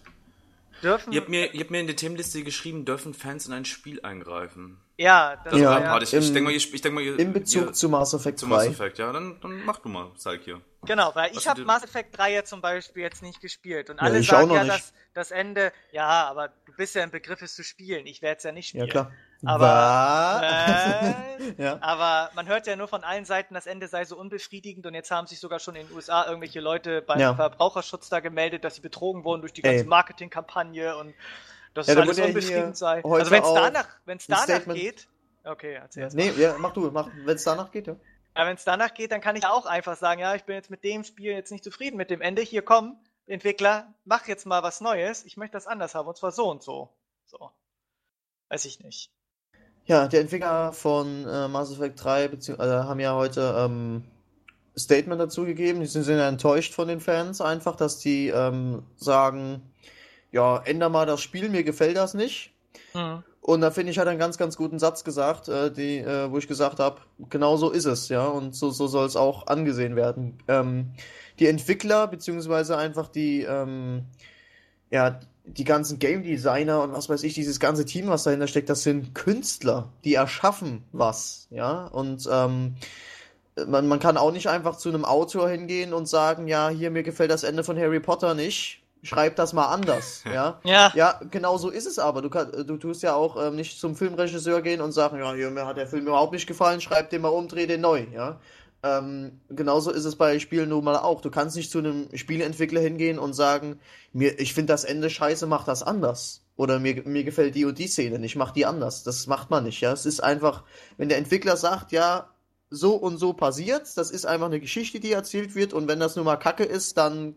Dürfen. Ihr habt, mir, ihr habt mir in die Themenliste geschrieben, dürfen Fans in ein Spiel eingreifen. Ja, das ja, ja. Ich, ich denke mal, ich, ich denk mal, ihr, In Bezug ihr, zu Mass Effect 2. Zu Mass Effect, ja, dann, dann mach du mal, Salk hier. Genau, weil ich habe Mass Effect 3 ja zum Beispiel jetzt nicht gespielt. Und alle ja, sagen ja, dass das Ende, ja, aber du bist ja im Begriff, es zu spielen. Ich werde es ja nicht spielen. Ja, klar. Aber, äh, ja. aber man hört ja nur von allen Seiten, das Ende sei so unbefriedigend und jetzt haben sich sogar schon in den USA irgendwelche Leute beim ja. Verbraucherschutz da gemeldet, dass sie betrogen wurden durch die ganze Marketingkampagne und dass ja, es alles unbefriedigend sei. Also wenn es danach, wenn's danach geht, okay, erzähl ja, Nee, ja, mach du, mach, wenn es danach geht, ja. Aber wenn es danach geht, dann kann ich auch einfach sagen, ja, ich bin jetzt mit dem Spiel jetzt nicht zufrieden mit dem Ende. Hier komm, Entwickler, mach jetzt mal was Neues. Ich möchte das anders haben und zwar so und so. So. Weiß ich nicht. Ja, die Entwickler von äh, Mass Effect 3 beziehungsweise äh, haben ja heute ähm, Statement dazu gegeben. Die sind, sind ja enttäuscht von den Fans einfach, dass die ähm, sagen, ja, änder mal das Spiel, mir gefällt das nicht. Mhm. Und da finde ich, hat er einen ganz, ganz guten Satz gesagt, äh, die, äh, wo ich gesagt habe, genau so ist es, ja, und so, so soll es auch angesehen werden. Ähm, die Entwickler, beziehungsweise einfach die, ähm, ja, die ganzen Game Designer und was weiß ich, dieses ganze Team, was dahinter steckt, das sind Künstler, die erschaffen was, ja, und ähm, man, man kann auch nicht einfach zu einem Autor hingehen und sagen, ja, hier, mir gefällt das Ende von Harry Potter nicht, schreib das mal anders, ja. ja. Ja, genau so ist es aber. Du, kann, du tust ja auch ähm, nicht zum Filmregisseur gehen und sagen, ja, mir hat der Film überhaupt nicht gefallen, schreib den mal um, dreh den neu, ja. Ähm, genauso ist es bei Spielen nun mal auch. Du kannst nicht zu einem Spieleentwickler hingehen und sagen, mir, ich finde das Ende scheiße, mach das anders. Oder mir, mir gefällt die und die Szene nicht, mach die anders. Das macht man nicht, ja. Es ist einfach, wenn der Entwickler sagt, ja, so und so passiert, das ist einfach eine Geschichte, die erzählt wird und wenn das nun mal Kacke ist, dann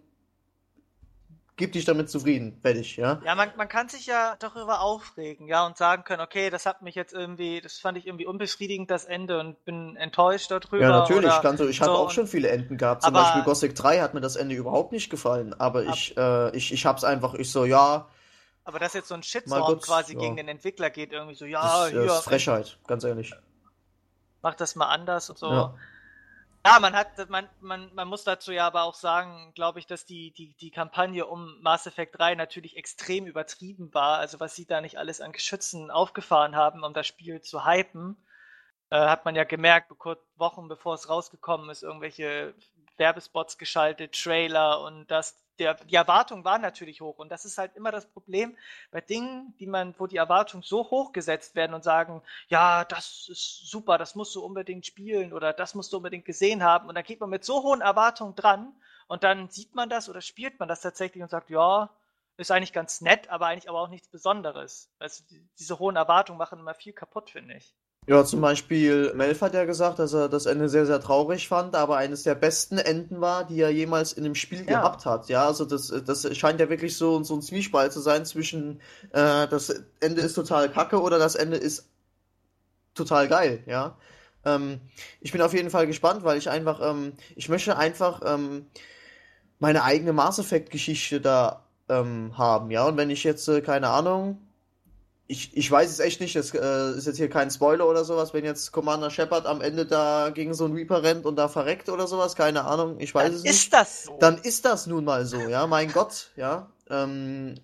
gib dich damit zufrieden, fertig, ja. Ja, man, man kann sich ja darüber aufregen, ja, und sagen können, okay, das hat mich jetzt irgendwie, das fand ich irgendwie unbefriedigend, das Ende, und bin enttäuscht darüber. Ja, natürlich, kannst du, ich so, habe auch schon viele Enden gehabt. Zum aber, Beispiel Gothic 3 hat mir das Ende überhaupt nicht gefallen, aber ab, ich, äh, ich, ich hab's einfach, ich so, ja. Aber dass jetzt so ein Shitstorm quasi ja. gegen den Entwickler geht, irgendwie so, ja, das, hier. Das ist Frechheit, ganz ehrlich. Mach das mal anders und so. Ja. Ja, man hat, man, man, man muss dazu ja aber auch sagen, glaube ich, dass die, die, die Kampagne um Mass Effect 3 natürlich extrem übertrieben war. Also was sie da nicht alles an Geschützen aufgefahren haben, um das Spiel zu hypen, äh, hat man ja gemerkt, kurz Wochen bevor es rausgekommen ist, irgendwelche Werbespots geschaltet, Trailer und das der, die Erwartung war natürlich hoch. Und das ist halt immer das Problem bei Dingen, die man, wo die Erwartungen so hoch gesetzt werden und sagen, ja, das ist super, das musst du unbedingt spielen oder das musst du unbedingt gesehen haben. Und dann geht man mit so hohen Erwartungen dran und dann sieht man das oder spielt man das tatsächlich und sagt, ja, ist eigentlich ganz nett, aber eigentlich aber auch nichts Besonderes. Also diese hohen Erwartungen machen immer viel kaputt, finde ich. Ja, zum Beispiel Melf hat ja gesagt, dass er das Ende sehr, sehr traurig fand, aber eines der besten Enden war, die er jemals in einem Spiel ja. gehabt hat. Ja, also das, das scheint ja wirklich so, so ein Zwiespalt zu sein zwischen äh, das Ende ist total kacke oder das Ende ist total geil, ja. Ähm, ich bin auf jeden Fall gespannt, weil ich einfach, ähm, ich möchte einfach ähm, meine eigene Mass Effect Geschichte da ähm, haben, ja. Und wenn ich jetzt, äh, keine Ahnung, ich, ich weiß es echt nicht, das äh, ist jetzt hier kein Spoiler oder sowas, wenn jetzt Commander Shepard am Ende da gegen so einen Reaper rennt und da verreckt oder sowas, keine Ahnung, ich weiß dann es nicht. Ist das so? Dann ist das nun mal so, ja, mein Gott, ja. Ähm,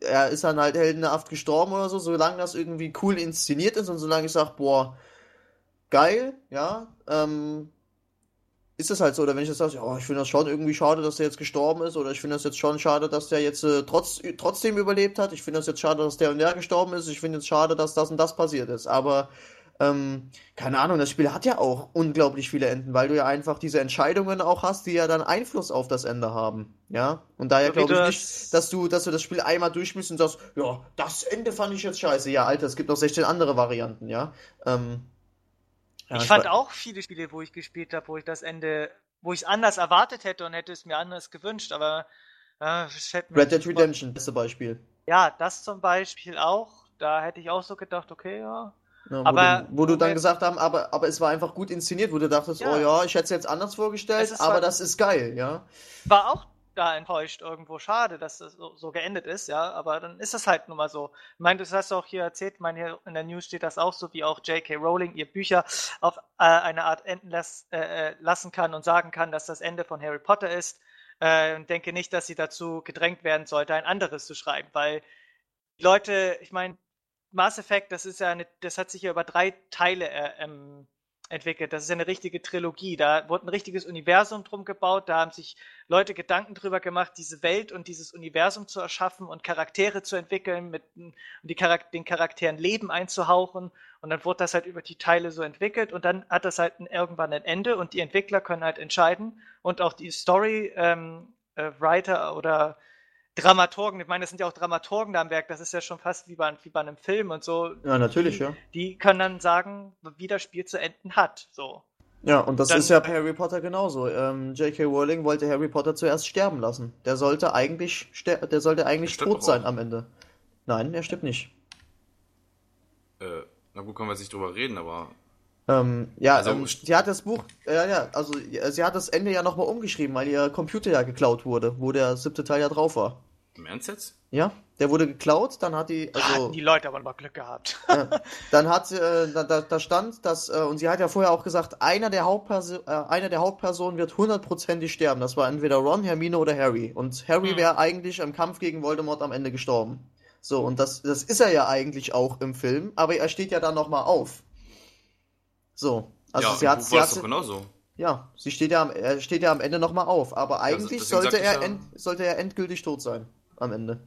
er ist dann halt heldenhaft gestorben oder so, solange das irgendwie cool inszeniert ist und solange ich sage, boah, geil, ja, ähm, ist es halt so, oder wenn ich jetzt sage, oh, ich finde das schon irgendwie schade, dass der jetzt gestorben ist, oder ich finde das jetzt schon schade, dass der jetzt äh, trotz, trotzdem überlebt hat, ich finde das jetzt schade, dass der und der gestorben ist, ich finde es schade, dass das und das passiert ist, aber ähm, keine Ahnung, das Spiel hat ja auch unglaublich viele Enden, weil du ja einfach diese Entscheidungen auch hast, die ja dann Einfluss auf das Ende haben, ja, und daher glaube ich nicht, dass du, dass du das Spiel einmal durchspielst und sagst, ja, das Ende fand ich jetzt scheiße, ja, Alter, es gibt noch 16 andere Varianten, ja, ähm, ja, ich fand auch viele Spiele, wo ich gespielt habe, wo ich das Ende, wo ich es anders erwartet hätte und hätte es mir anders gewünscht, aber äh, Red Dead Redemption, beste Beispiel. Ja, das zum Beispiel auch. Da hätte ich auch so gedacht, okay, ja. ja wo aber du, wo du dann gesagt haben, aber, aber es war einfach gut inszeniert, wo du dachtest, ja. oh ja, ich hätte es jetzt anders vorgestellt, aber das ist geil, ja. War auch da enttäuscht irgendwo. Schade, dass das so, so, geendet ist, ja, aber dann ist das halt nun mal so. Ich meine, das hast du auch hier erzählt, ich meine, hier in der News steht das auch so, wie auch J.K. Rowling ihr Bücher auf äh, eine Art enden las, äh, äh, lassen kann und sagen kann, dass das Ende von Harry Potter ist. Äh, und denke nicht, dass sie dazu gedrängt werden sollte, ein anderes zu schreiben, weil die Leute, ich meine, Mass Effect, das ist ja eine, das hat sich ja über drei Teile äh, ähm, entwickelt. Das ist eine richtige Trilogie. Da wurde ein richtiges Universum drum gebaut. Da haben sich Leute Gedanken drüber gemacht, diese Welt und dieses Universum zu erschaffen und Charaktere zu entwickeln, mit und die Charak den Charakteren Leben einzuhauchen. Und dann wurde das halt über die Teile so entwickelt und dann hat das halt irgendwann ein Ende und die Entwickler können halt entscheiden und auch die Story ähm, äh, Writer oder Dramaturgen, ich meine, das sind ja auch Dramaturgen da am Werk, das ist ja schon fast wie bei, wie bei einem Film und so. Ja, natürlich, die, ja. Die können dann sagen, wie das Spiel zu enden hat, so. Ja, und das dann, ist ja bei Harry Potter genauso. Ähm, J.K. Rowling wollte Harry Potter zuerst sterben lassen. Der sollte eigentlich, der sollte eigentlich tot sein am Ende. Nein, er stirbt nicht. Äh, na gut, können wir jetzt nicht drüber reden, aber ähm, ja, also, ähm, sie hat das Buch, ja, ja, also sie hat das Ende ja nochmal umgeschrieben, weil ihr Computer ja geklaut wurde, wo der siebte Teil ja drauf war. Im Ernst jetzt? Ja, der wurde geklaut, dann hat die, also... Hatten die Leute aber mal Glück gehabt. ja, dann hat, äh, da, da stand, dass, äh, und sie hat ja vorher auch gesagt, einer der, Hauptperso äh, einer der Hauptpersonen wird hundertprozentig sterben. Das war entweder Ron, Hermine oder Harry. Und Harry hm. wäre eigentlich im Kampf gegen Voldemort am Ende gestorben. So, und das, das ist er ja eigentlich auch im Film, aber er steht ja dann nochmal auf. So. Also ja, sie hat, sie hat doch genauso. Ja, sie steht ja am, er steht ja am Ende nochmal auf, aber eigentlich ja, sollte, er ja, end, sollte er endgültig tot sein. Am Ende.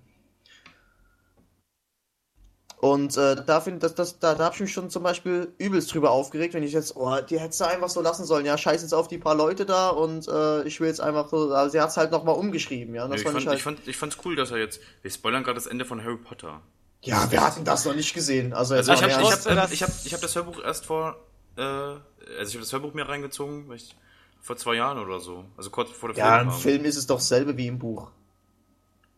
Und äh, da, find, das, das, da, da habe ich mich schon zum Beispiel übelst drüber aufgeregt, wenn ich jetzt, oh, die hättest du einfach so lassen sollen, ja, scheiß jetzt auf die paar Leute da und äh, ich will jetzt einfach so, also sie hat es halt nochmal umgeschrieben, ja. Nee, ich, fand, halt... ich, fand, ich fand's cool, dass er jetzt, wir spoilern gerade das Ende von Harry Potter. Ja, wir hatten das noch nicht gesehen. Also, also ich habe ich hab, ähm, ich hab, ich hab das Hörbuch erst vor, äh, also ich habe das Hörbuch mir reingezogen, ich, vor zwei Jahren oder so. Also kurz vor der Film. Ja, im Film ist es doch selbe wie im Buch.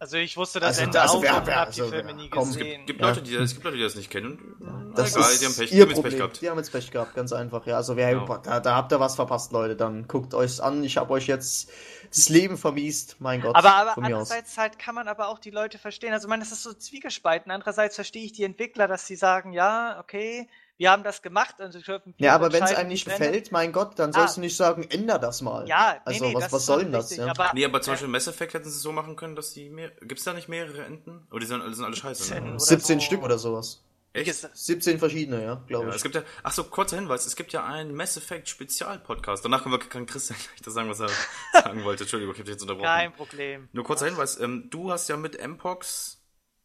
Also ich wusste das also, Ende also, auch wer, und habe also, die Filme nie komm, gesehen. Es gibt, gibt, ja. Leute, die, es gibt Leute, die das nicht kennen. Ja, das egal, ist die haben Pech, ihr Problem. Pech gehabt. Die haben jetzt Pech gehabt, ganz einfach. Ja, also wer genau. da, da habt ihr was verpasst, Leute. Dann guckt euch's an. Ich habe euch jetzt das Leben vermiest, mein Gott. Aber, aber andererseits halt kann man aber auch die Leute verstehen. Also ich meine, das ist so zwiegespalten. Andererseits verstehe ich die Entwickler, dass sie sagen, ja, okay, wir haben das gemacht und sie dürfen Ja, aber wenn es einem nicht gefällt, mein Gott, dann sollst ah. du nicht sagen, änder das mal. Ja, nee, also nee, was, was soll denn das? Ja? Aber, nee, aber zum Beispiel Mass Effect hätten sie es so machen können, dass die mehr. Gibt es da nicht mehrere Enden? Oder die sind, sind alle scheiße? Ne? 17 so. Stück oder sowas. Echt? 17 verschiedene, ja, glaube ja, ich. Es gibt ja, ach so, kurzer Hinweis, es gibt ja einen Mass Effect Spezialpodcast. Danach können wir, kann Christian gleich das sagen, was er sagen wollte. Entschuldigung, ich habe dich jetzt unterbrochen. Kein Problem. Nur kurzer Hinweis, ähm, du hast ja mit Mpox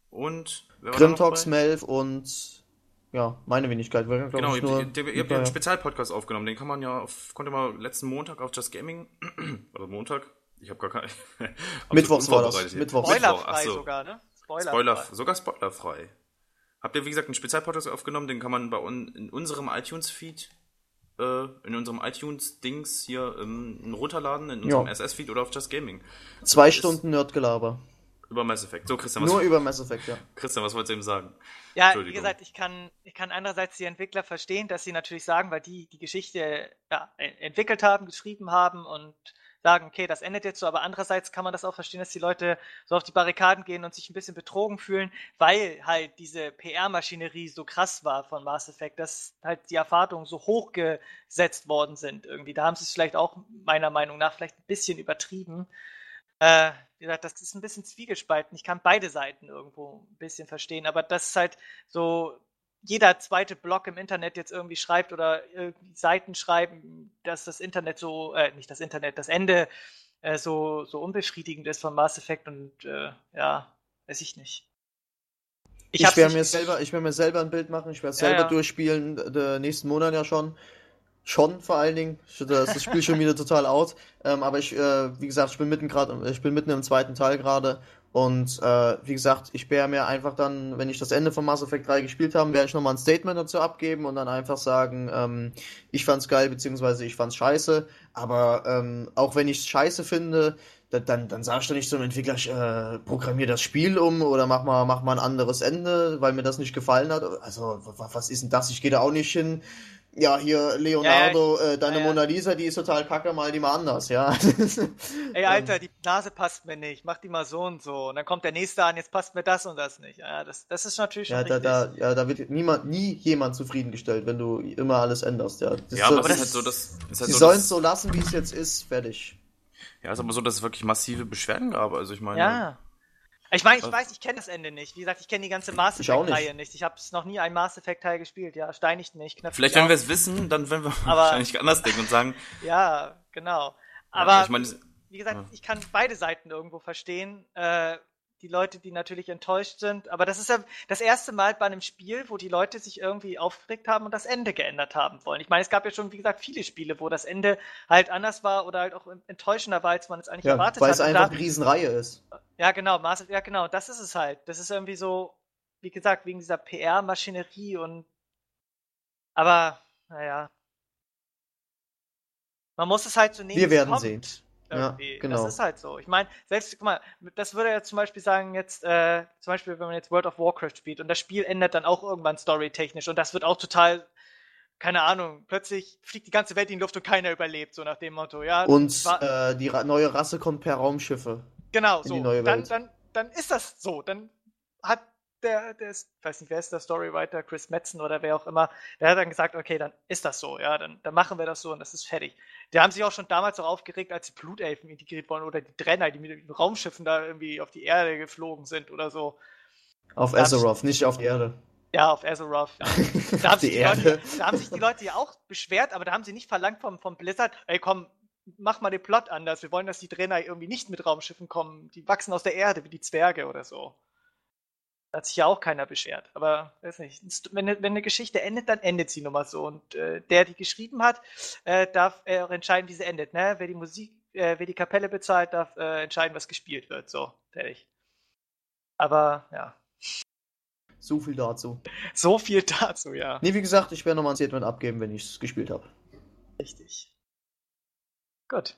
und Grimtox, Melv und ja, meine Wenigkeit. Wir, genau, ich, nur, ihr, ihr habt ja einen Spezialpodcast aufgenommen, den kann man ja auf, konnte man letzten Montag auf Just Gaming, oder Montag, ich habe gar keinen. Mittwochs war das. Mittwochs. Spoilerfrei so. sogar, ne? Spoilerfrei. Spoiler, sogar spoilerfrei. Habt ihr, wie gesagt, einen Spezialpodcast aufgenommen, den kann man bei uns in unserem iTunes-Feed, äh, in unserem iTunes-Dings hier ähm, runterladen, in unserem SS-Feed oder auf Just Gaming. Zwei Stunden Nerdgelaber. Über Mass Effect. So, Christian, was Nur über Mass Effect, ja. Christian, was wolltest du eben sagen? Ja, wie gesagt, ich kann, ich kann einerseits die Entwickler verstehen, dass sie natürlich sagen, weil die die Geschichte ja, entwickelt haben, geschrieben haben und sagen, okay, das endet jetzt so, aber andererseits kann man das auch verstehen, dass die Leute so auf die Barrikaden gehen und sich ein bisschen betrogen fühlen, weil halt diese PR-Maschinerie so krass war von Mass Effect, dass halt die Erwartungen so hoch gesetzt worden sind irgendwie. Da haben sie es vielleicht auch meiner Meinung nach vielleicht ein bisschen übertrieben. Äh, wie gesagt, das ist ein bisschen zwiegespalten. Ich kann beide Seiten irgendwo ein bisschen verstehen, aber das ist halt so, jeder zweite Blog im Internet jetzt irgendwie schreibt oder irgendwie Seiten schreiben, dass das Internet so, äh, nicht das Internet, das Ende äh, so, so unbefriedigend ist von Mass Effect und äh, ja, weiß ich nicht. Ich, ich werde mir selber, ich werde mir selber ein Bild machen, ich werde es selber ja, ja. durchspielen, äh, nächsten Monat ja schon. Schon vor allen Dingen. Das, das Spiel schon wieder total out. Ähm, aber ich, äh, wie gesagt, ich bin mitten gerade, ich bin mitten im zweiten Teil gerade. Und äh, wie gesagt, ich werde mir einfach dann, wenn ich das Ende von Mass Effect 3 gespielt habe, werde ich nochmal ein Statement dazu abgeben und dann einfach sagen, ähm, ich fand's geil, beziehungsweise ich fand's scheiße. Aber ähm, auch wenn ich es scheiße finde, dann, dann, dann sagst du nicht zum Entwickler, ich äh, programmiere das Spiel um oder mach mal, mach mal ein anderes Ende, weil mir das nicht gefallen hat. Also, was ist denn das? Ich gehe da auch nicht hin ja, hier Leonardo, ja, ja, äh, deine ja, Mona Lisa, die ist total kacke, mal die mal anders, ja. Ey, Alter, die Nase passt mir nicht, mach die mal so und so. Und dann kommt der nächste an, jetzt passt mir das und das nicht. Ja, das, das ist natürlich schon ja, da, da, ja, da wird niemand, nie jemand zufriedengestellt, wenn du immer alles änderst, ja. Das ja, aber das ist halt so, dass... Halt sie so, sollen es so lassen, wie es jetzt ist, fertig. Ja, ist aber so, dass es wirklich massive Beschwerden gab, also ich meine... Ja. Ich meine, ich weiß, ich kenne das Ende nicht. Wie gesagt, ich kenne die ganze Mass Effect-Reihe nicht. Ich habe noch nie ein Mass Effect-Teil gespielt. Ja, steinigt mich. Vielleicht, wenn wir es wissen, dann werden wir aber, wahrscheinlich anders denken und sagen. Ja, genau. Aber ja, ich mein, wie gesagt, ja. ich kann beide Seiten irgendwo verstehen. Äh, die Leute, die natürlich enttäuscht sind. Aber das ist ja das erste Mal bei einem Spiel, wo die Leute sich irgendwie aufgeregt haben und das Ende geändert haben wollen. Ich meine, es gab ja schon, wie gesagt, viele Spiele, wo das Ende halt anders war oder halt auch enttäuschender war, als man es eigentlich ja, erwartet weil hat. Weil es einfach eine Riesenreihe ist. Ja, genau, ja, genau, das ist es halt. Das ist irgendwie so, wie gesagt, wegen dieser PR-Maschinerie und. Aber, naja. Man muss es halt so nehmen. Wir werden kommt. sehen. Irgendwie. Ja, genau. Das ist halt so. Ich meine, selbst, guck mal, das würde ja zum Beispiel sagen, jetzt, äh, zum Beispiel, wenn man jetzt World of Warcraft spielt und das Spiel ändert dann auch irgendwann storytechnisch und das wird auch total, keine Ahnung, plötzlich fliegt die ganze Welt in die Luft und keiner überlebt, so nach dem Motto, ja. Und war, äh, die neue Rasse kommt per Raumschiffe. Genau, so. Dann, dann, dann ist das so. Dann hat der, der ist, ich weiß nicht, wer ist der Storywriter, Chris Metzen oder wer auch immer, der hat dann gesagt, okay, dann ist das so, ja, dann, dann machen wir das so und das ist fertig. Die haben sich auch schon damals auch aufgeregt, als die Blutelfen integriert wurden oder die Drenner, die mit den Raumschiffen da irgendwie auf die Erde geflogen sind oder so. Auf Azeroth, nicht auf die Erde. Ja, auf Azeroth. Ja. Da, haben die die Leute, da haben sich die Leute ja auch beschwert, aber da haben sie nicht verlangt vom, vom Blizzard, ey komm, mach mal den Plot anders. Wir wollen, dass die Trainer irgendwie nicht mit Raumschiffen kommen. Die wachsen aus der Erde wie die Zwerge oder so. Hat sich ja auch keiner beschert. Aber weiß nicht, wenn, wenn eine Geschichte endet, dann endet sie nun mal so. Und äh, der, die geschrieben hat, äh, darf äh, auch entscheiden, wie sie endet. Ne? Wer die Musik, äh, wer die Kapelle bezahlt, darf äh, entscheiden, was gespielt wird. So, fertig. Aber ja. So viel dazu. So viel dazu, ja. Nee, wie gesagt, ich werde nochmal ein Statement abgeben, wenn ich es gespielt habe. Richtig. Gut.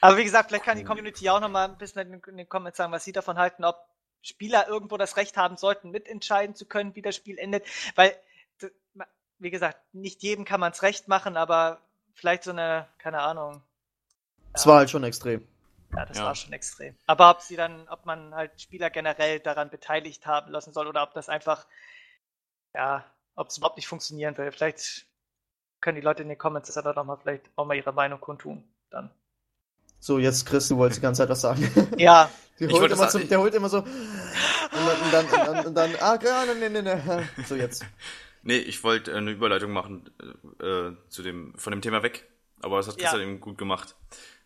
Aber wie gesagt, vielleicht kann die Community auch noch mal ein bisschen in den Comments sagen, was sie davon halten, ob Spieler irgendwo das Recht haben sollten, mitentscheiden zu können, wie das Spiel endet. Weil, wie gesagt, nicht jedem kann man es recht machen, aber vielleicht so eine, keine Ahnung. Es ja. war halt schon extrem. Ja, das ja. war schon extrem. Aber ob sie dann, ob man halt Spieler generell daran beteiligt haben lassen soll oder ob das einfach, ja, ob es überhaupt nicht funktionieren will. Vielleicht können die Leute in den Comments dann doch mal vielleicht auch mal ihre Meinung kundtun. Dann. So, jetzt Chris, du wolltest die ganze Zeit was sagen. Ja. holt immer so, der holt immer so. Und dann, und dann, und dann, und dann ah, nee, nee, nee. So, jetzt. Nee, ich wollte eine Überleitung machen äh, zu dem, von dem Thema weg. Aber das hat Christian ja. eben gut gemacht.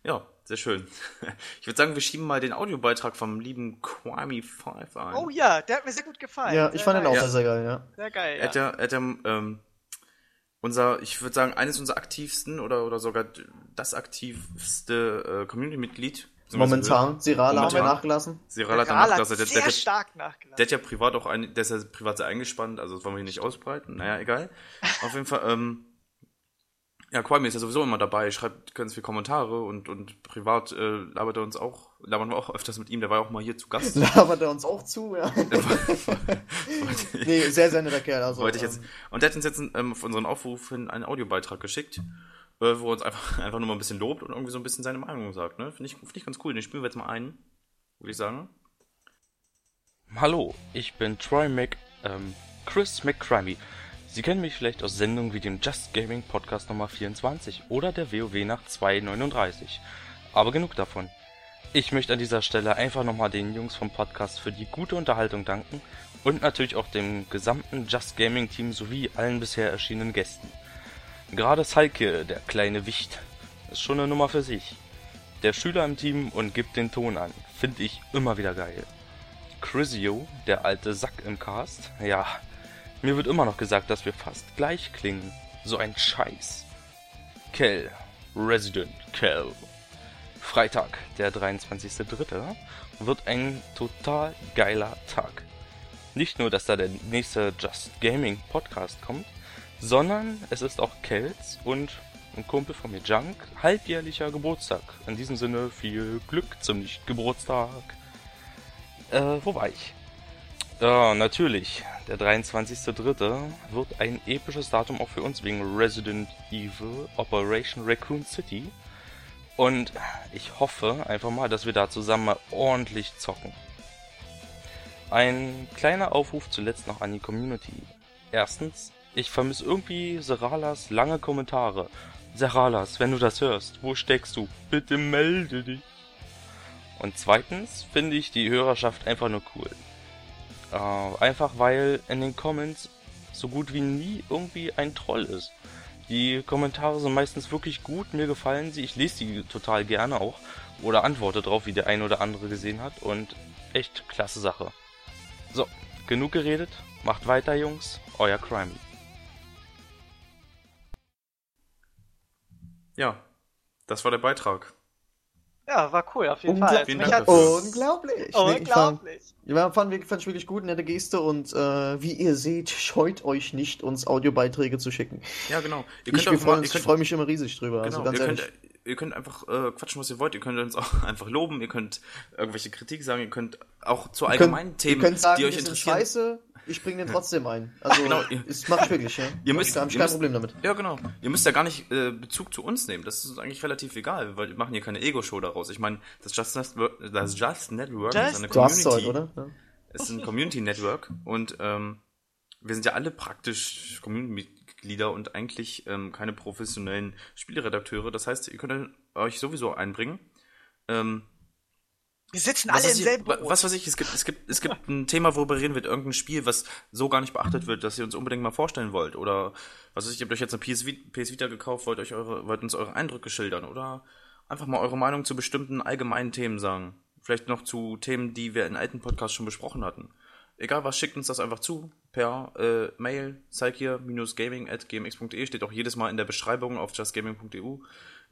Ja, sehr schön. Ich würde sagen, wir schieben mal den Audiobeitrag vom lieben Kwame 5 ein. Oh ja, der hat mir sehr gut gefallen. Ja, ich fand den auch ja. sehr geil, ja. Sehr geil, ja. Er hat ja, er hat ja ähm, unser, ich würde sagen, eines unserer aktivsten oder, oder sogar das aktivste äh, Community-Mitglied. Momentan. Sirala haben wir nachgelassen. Sirala hat er nachgelassen. Der, sehr der, stark nachgelassen. Der hat ja privat auch ein, der ist ja privat sehr eingespannt, also das wollen wir hier nicht ausbreiten. Naja, egal. Auf jeden Fall, ähm, ja, Kwame ist ja sowieso immer dabei, schreibt ganz viele Kommentare und, und privat äh, labert er uns auch, labern wir auch öfters mit ihm, der war ja auch mal hier zu Gast. Labert er uns auch zu, ja. nee, sehr, sehr netter Kerl. Also, wollte ich jetzt, ähm, und der hat uns jetzt ähm, auf unseren Aufruf hin einen Audiobeitrag geschickt, äh, wo er uns einfach, einfach nur mal ein bisschen lobt und irgendwie so ein bisschen seine Meinung sagt. Ne? Finde ich, find ich ganz cool. Den spielen wir jetzt mal ein, würde ich sagen. Hallo, ich bin Troy Mc, ähm, Chris McCrimey. Sie kennen mich vielleicht aus Sendungen wie dem Just Gaming Podcast Nummer 24 oder der WoW nach 239. Aber genug davon. Ich möchte an dieser Stelle einfach nochmal den Jungs vom Podcast für die gute Unterhaltung danken und natürlich auch dem gesamten Just Gaming Team sowie allen bisher erschienenen Gästen. Gerade Salke, der kleine Wicht, ist schon eine Nummer für sich. Der Schüler im Team und gibt den Ton an, finde ich immer wieder geil. Chrisio, der alte Sack im Cast, ja, mir wird immer noch gesagt, dass wir fast gleich klingen. So ein Scheiß. Kell. Resident Kell. Freitag, der 23.03. wird ein total geiler Tag. Nicht nur, dass da der nächste Just Gaming Podcast kommt, sondern es ist auch Kells und ein Kumpel von mir, Junk, halbjährlicher Geburtstag. In diesem Sinne viel Glück zum Nicht-Geburtstag. Äh, wo war ich? Ja, natürlich. der 23.03. wird ein episches Datum auch für uns wegen Resident Evil Operation Raccoon City. Und ich hoffe einfach mal, dass wir da zusammen mal ordentlich zocken. Ein kleiner Aufruf zuletzt noch an die Community. Erstens, ich vermisse irgendwie Seralas lange Kommentare. Seralas, wenn du das hörst, wo steckst du? Bitte melde dich. Und zweitens finde ich die Hörerschaft einfach nur cool. Äh, einfach weil in den Comments so gut wie nie irgendwie ein Troll ist. Die Kommentare sind meistens wirklich gut, mir gefallen sie, ich lese die total gerne auch oder antworte drauf, wie der ein oder andere gesehen hat und echt klasse Sache. So, genug geredet, macht weiter Jungs, euer Crime. Ja, das war der Beitrag. Ja, war cool, auf jeden Ungla Fall. Vielen Mich Dank. Unglaublich. Unglaublich. Nee, ich fand, fand, fand ich wirklich gut, nette Geste und äh, wie ihr seht, scheut euch nicht, uns Audiobeiträge zu schicken. Ja, genau. Ihr Ich, ich freue mich immer riesig drüber. Genau, also ganz ihr, ehrlich. könnt, ihr könnt einfach äh, quatschen, was ihr wollt. Ihr könnt uns auch einfach loben, ihr könnt irgendwelche Kritik sagen, ihr könnt auch zu Ihr allgemeinen könnt, Themen, ihr könnt sagen, die euch interessieren. scheiße, ich bringe den trotzdem ein. Also, Genau, das mache ich wirklich, ja. Ihr müsst, da habe ich ihr kein müsst- Problem damit. Ja, genau. Ihr müsst ja gar nicht äh, Bezug zu uns nehmen. Das ist uns eigentlich relativ egal, weil wir machen hier keine Ego-Show daraus. Ich meine, das Just, Network, das Just Network Just- ist eine Community. heute, oder? Ja. ist ein Community-Network und ähm, wir sind ja alle praktisch Community-Mitglieder und eigentlich ähm, keine professionellen Spieleredakteure. Das heißt, ihr könnt euch sowieso einbringen. Ähm, Wir sitzen was, alle im ich, selben Boot. was weiß ich, es gibt, es gibt, es gibt ein Thema, worüber reden wird, irgendein Spiel, was so gar nicht beachtet wird, dass ihr uns unbedingt mal vorstellen wollt. Oder was weiß ich, ihr habt euch jetzt eine PS, PS Vita gekauft, wollt euch eure, wollt uns eure Eindrücke schildern oder einfach mal eure Meinung zu bestimmten allgemeinen Themen sagen. Vielleicht noch zu Themen, die wir in alten Podcasts schon besprochen hatten. Egal was, schickt uns das einfach zu per äh, Mail, gaming@gmx.de steht auch jedes Mal in der Beschreibung auf justgaming.eu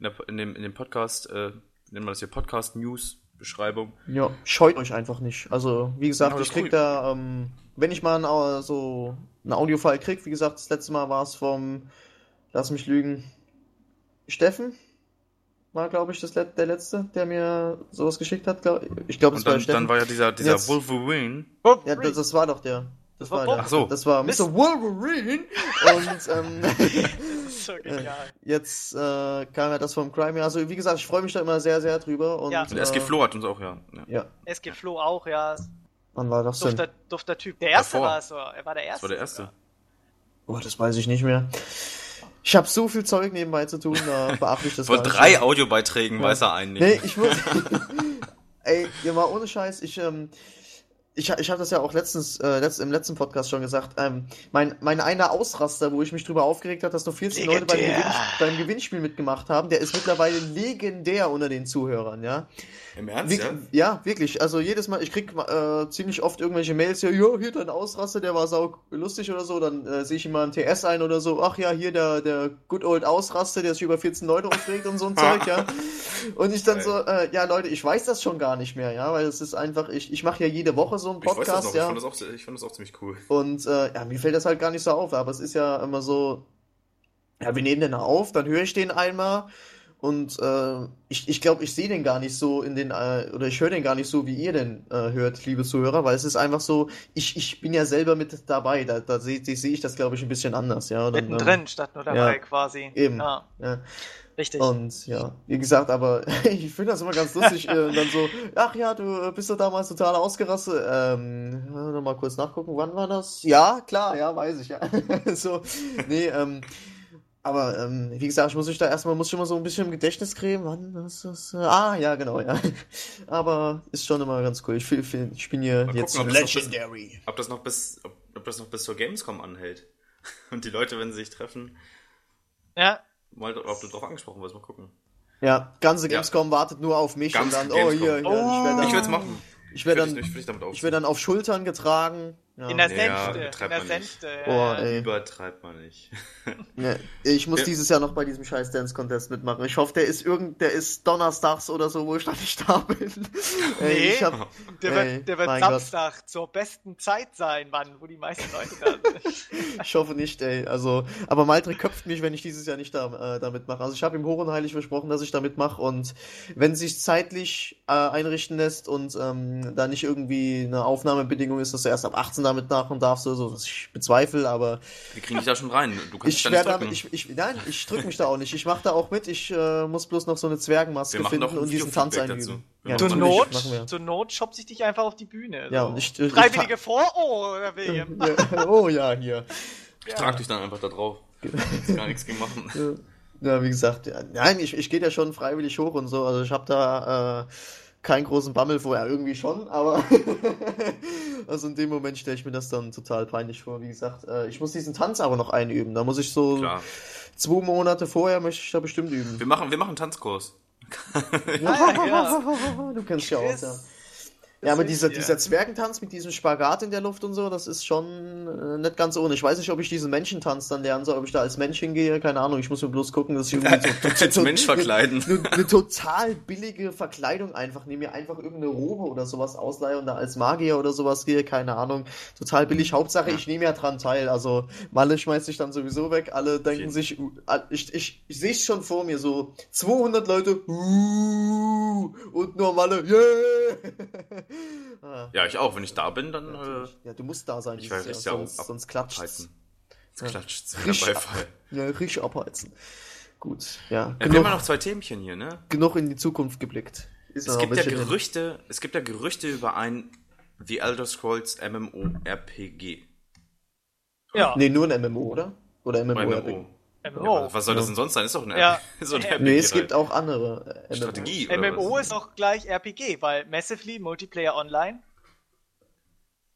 in, in, dem, in dem Podcast, äh, nennen wir das hier Podcast News Beschreibung. Ja, scheut euch einfach nicht. Also, wie gesagt, Genau, ich krieg cool. da, ähm, wenn ich mal ein, so ein Audiofile krieg, wie gesagt, das letzte Mal war es vom, lass mich lügen, Steffen war, glaube ich, das, let- der letzte, der mir sowas geschickt hat. Glaub, ich glaube, das Und war dann, Steffen. dann war ja dieser, dieser Jetzt- Wolverine. ja, das, das war doch der. Das war der. Ach so. Das war Mist. Mr. Wolverine. Und ähm, so genial. jetzt äh, kam ja das vom Crime. Also, wie gesagt, ich freue mich da immer sehr, sehr drüber. Und, Ja. Und SG Flo hat uns auch, ja. ja. Ja, SG Flo auch, ja. wann war das denn? Dufter, dufter Typ. Der erste Davor. war es so. Er war der erste. Das war der erste. Oh, das weiß ich nicht mehr. Ich habe so viel Zeug nebenbei zu tun, da beachte ich das Von drei. Audiobeiträgen Ja. weiß er einen nicht. Nee, ich muss. Ey, ihr mal ohne Scheiß, ich, ähm, ich, ich habe das ja auch letztens, äh, letzt, im letzten Podcast schon gesagt. Ähm, mein, mein einer Ausraster, wo ich mich drüber aufgeregt habe, dass nur 14 Leute beim, Legendär. Gewinn, beim Gewinnspiel mitgemacht haben, der ist mittlerweile legendär unter den Zuhörern, ja. Im Ernst, ja? ja, wirklich. Also jedes Mal, ich krieg äh, ziemlich oft irgendwelche Mails, ja, ja, hier dein Ausraster, der war sau lustig oder so. Dann äh, sehe ich immer ein TS ein oder so. Ach ja, hier der, der Good Old Ausraster, der sich über 14 Leute aufregt und so ein Zeug, ja. Und ich dann so, äh, ja Leute, ich weiß das schon gar nicht mehr, ja, weil es ist einfach, ich, ich mache ja jede Woche so einen Ich weiß das Podcast, noch, ich, ja. fand das auch, ich fand das auch ziemlich cool. Und äh, ja, mir fällt das halt gar nicht so auf, aber es ist ja immer so, ja, wir nehmen den auf, dann höre ich den einmal und äh, ich, ich glaube, ich sehe den gar nicht so in den, äh, oder ich höre den gar nicht so, wie ihr den äh, hört, liebe Zuhörer, weil es ist einfach so, ich, ich bin ja selber mit dabei, da, da sehe seh ich das, glaube ich, ein bisschen anders, ja. Dann, Mittendrin statt nur dabei ja. quasi. Eben. Ja, Ja. richtig. Und ja, wie gesagt, aber ich finde das immer ganz lustig. äh, dann so, ach ja, du bist doch damals total ausgerastet. Ähm, ja, noch mal kurz nachgucken, wann war das? Ja, klar, ja, weiß ich, ja. so, nee, ähm, aber ähm, wie gesagt, ich muss mich da erstmal, muss ich immer so ein bisschen im Gedächtnis cremen. Wann ist das? Äh, Ah, ja, genau, ja. Aber ist schon immer ganz cool. Ich, fühl- ich bin hier Mal jetzt gucken, ob das noch bis- Legendary. Ob das noch bis, ob, ob das noch bis zur Gamescom anhält. Und die Leute, wenn sie sich treffen, ja, mal, ob du drauf angesprochen wirst, mal gucken. Ja, ganze Ja. Gamescom wartet nur auf mich Ganz und dann, oh Gamescom. hier, hier Oh. ich werde Ich dann, machen. ich ich, dann, ich ich werde dann auf Schultern getragen. Ja. in der Ja, Senfte. in der. Senfte. ja, ey. Übertreibt man nicht. Ja, ich muss Ja. dieses Jahr noch bei diesem scheiß Dance Contest mitmachen. Ich hoffe, der ist irgend, der ist donnerstags oder so, wo ich noch nicht da bin. Ey, Nee. ich hab, Der ey, wird, der wird mein Gott. Samstag zur besten Zeit sein, Mann, wo die meisten Leute da sind. Ich hoffe nicht, ey. Also, aber Maldrick köpft mich, wenn ich dieses Jahr nicht da, äh, da mitmache. Also ich habe ihm hoch und heilig versprochen, dass ich da mitmache und wenn sich zeitlich äh, einrichten lässt und ähm, da nicht irgendwie eine Aufnahmebedingung ist, dass du erst ab 18 Tanzen damit nach und darf so, so ich bezweifle, aber. Wir kriegen dich da schon rein. Du kannst ich werde damit, ich, ich, nein, ich drücke mich da auch nicht. Ich mache da auch mit. Ich äh, muss bloß noch so eine Zwergenmaske finden und diesen Tanz einüben. Ja, zur Not, zur Not schoppt sich dich einfach auf die Bühne. Ja, und ich, äh, Freiwillige vor, oh, William. oh ja, hier. Ich trage dich dann einfach da drauf. Kannst gar nichts gegen machen. Ja, wie gesagt, ja, nein, ich, ich gehe ja schon freiwillig hoch und so. Also ich habe da äh, keinen großen Bammel vorher, irgendwie schon, aber also in dem Moment stelle ich mir das dann total peinlich vor. Wie gesagt, äh, ich muss diesen Tanz aber noch einüben. Da muss ich so Klar. zwei Monate vorher möchte ich da bestimmt üben. Wir machen, wir machen einen Tanzkurs. ja, ja. Du kennst ja auch, ja. Ja, aber dieser, dieser Zwergentanz mit diesem Spagat in der Luft und so, das ist schon äh, nicht ganz ohne. Ich weiß nicht, ob ich diesen Menschentanz dann lernen soll, ob ich da als Mensch hingehe, keine Ahnung. Ich muss mir bloß gucken, dass ich irgendwie so, als so, Mensch verkleiden. Eine, eine, eine, total billige Verkleidung einfach nehme, mir einfach irgendeine Robe oder sowas ausleihe und da als Magier oder sowas gehe, keine Ahnung. Total billig. Hauptsache, ich nehme ja dran teil. Also Malle schmeißt sich dann sowieso weg. Alle denken okay. sich, ich, ich, ich sehe es schon vor mir, so 200 Leute und nur Malle, yeah! Ah. Ja, ich auch. Wenn ich da bin, dann. Ja, äh, ja du musst da sein. Ich weiß, ja, sonst, ab, sonst klatscht es. Ja. klatscht Beifall. Ja, richtig abheizen. Gut, ja. wir haben noch zwei Themchen hier, ne? Genug in die Zukunft geblickt. Ist es gibt ja Gerüchte, es gibt ja Gerüchte über ein The Elder Scrolls MMORPG. Ja. Nee, nur ein MMO, oder? Oder MMORPG? MMO. Ja, was soll das denn sonst sein? Ist doch ein ja. so ein RPG. Nee, es gibt auch andere äh, Strategie. MMO ist auch gleich RPG, weil Massively Multiplayer Online.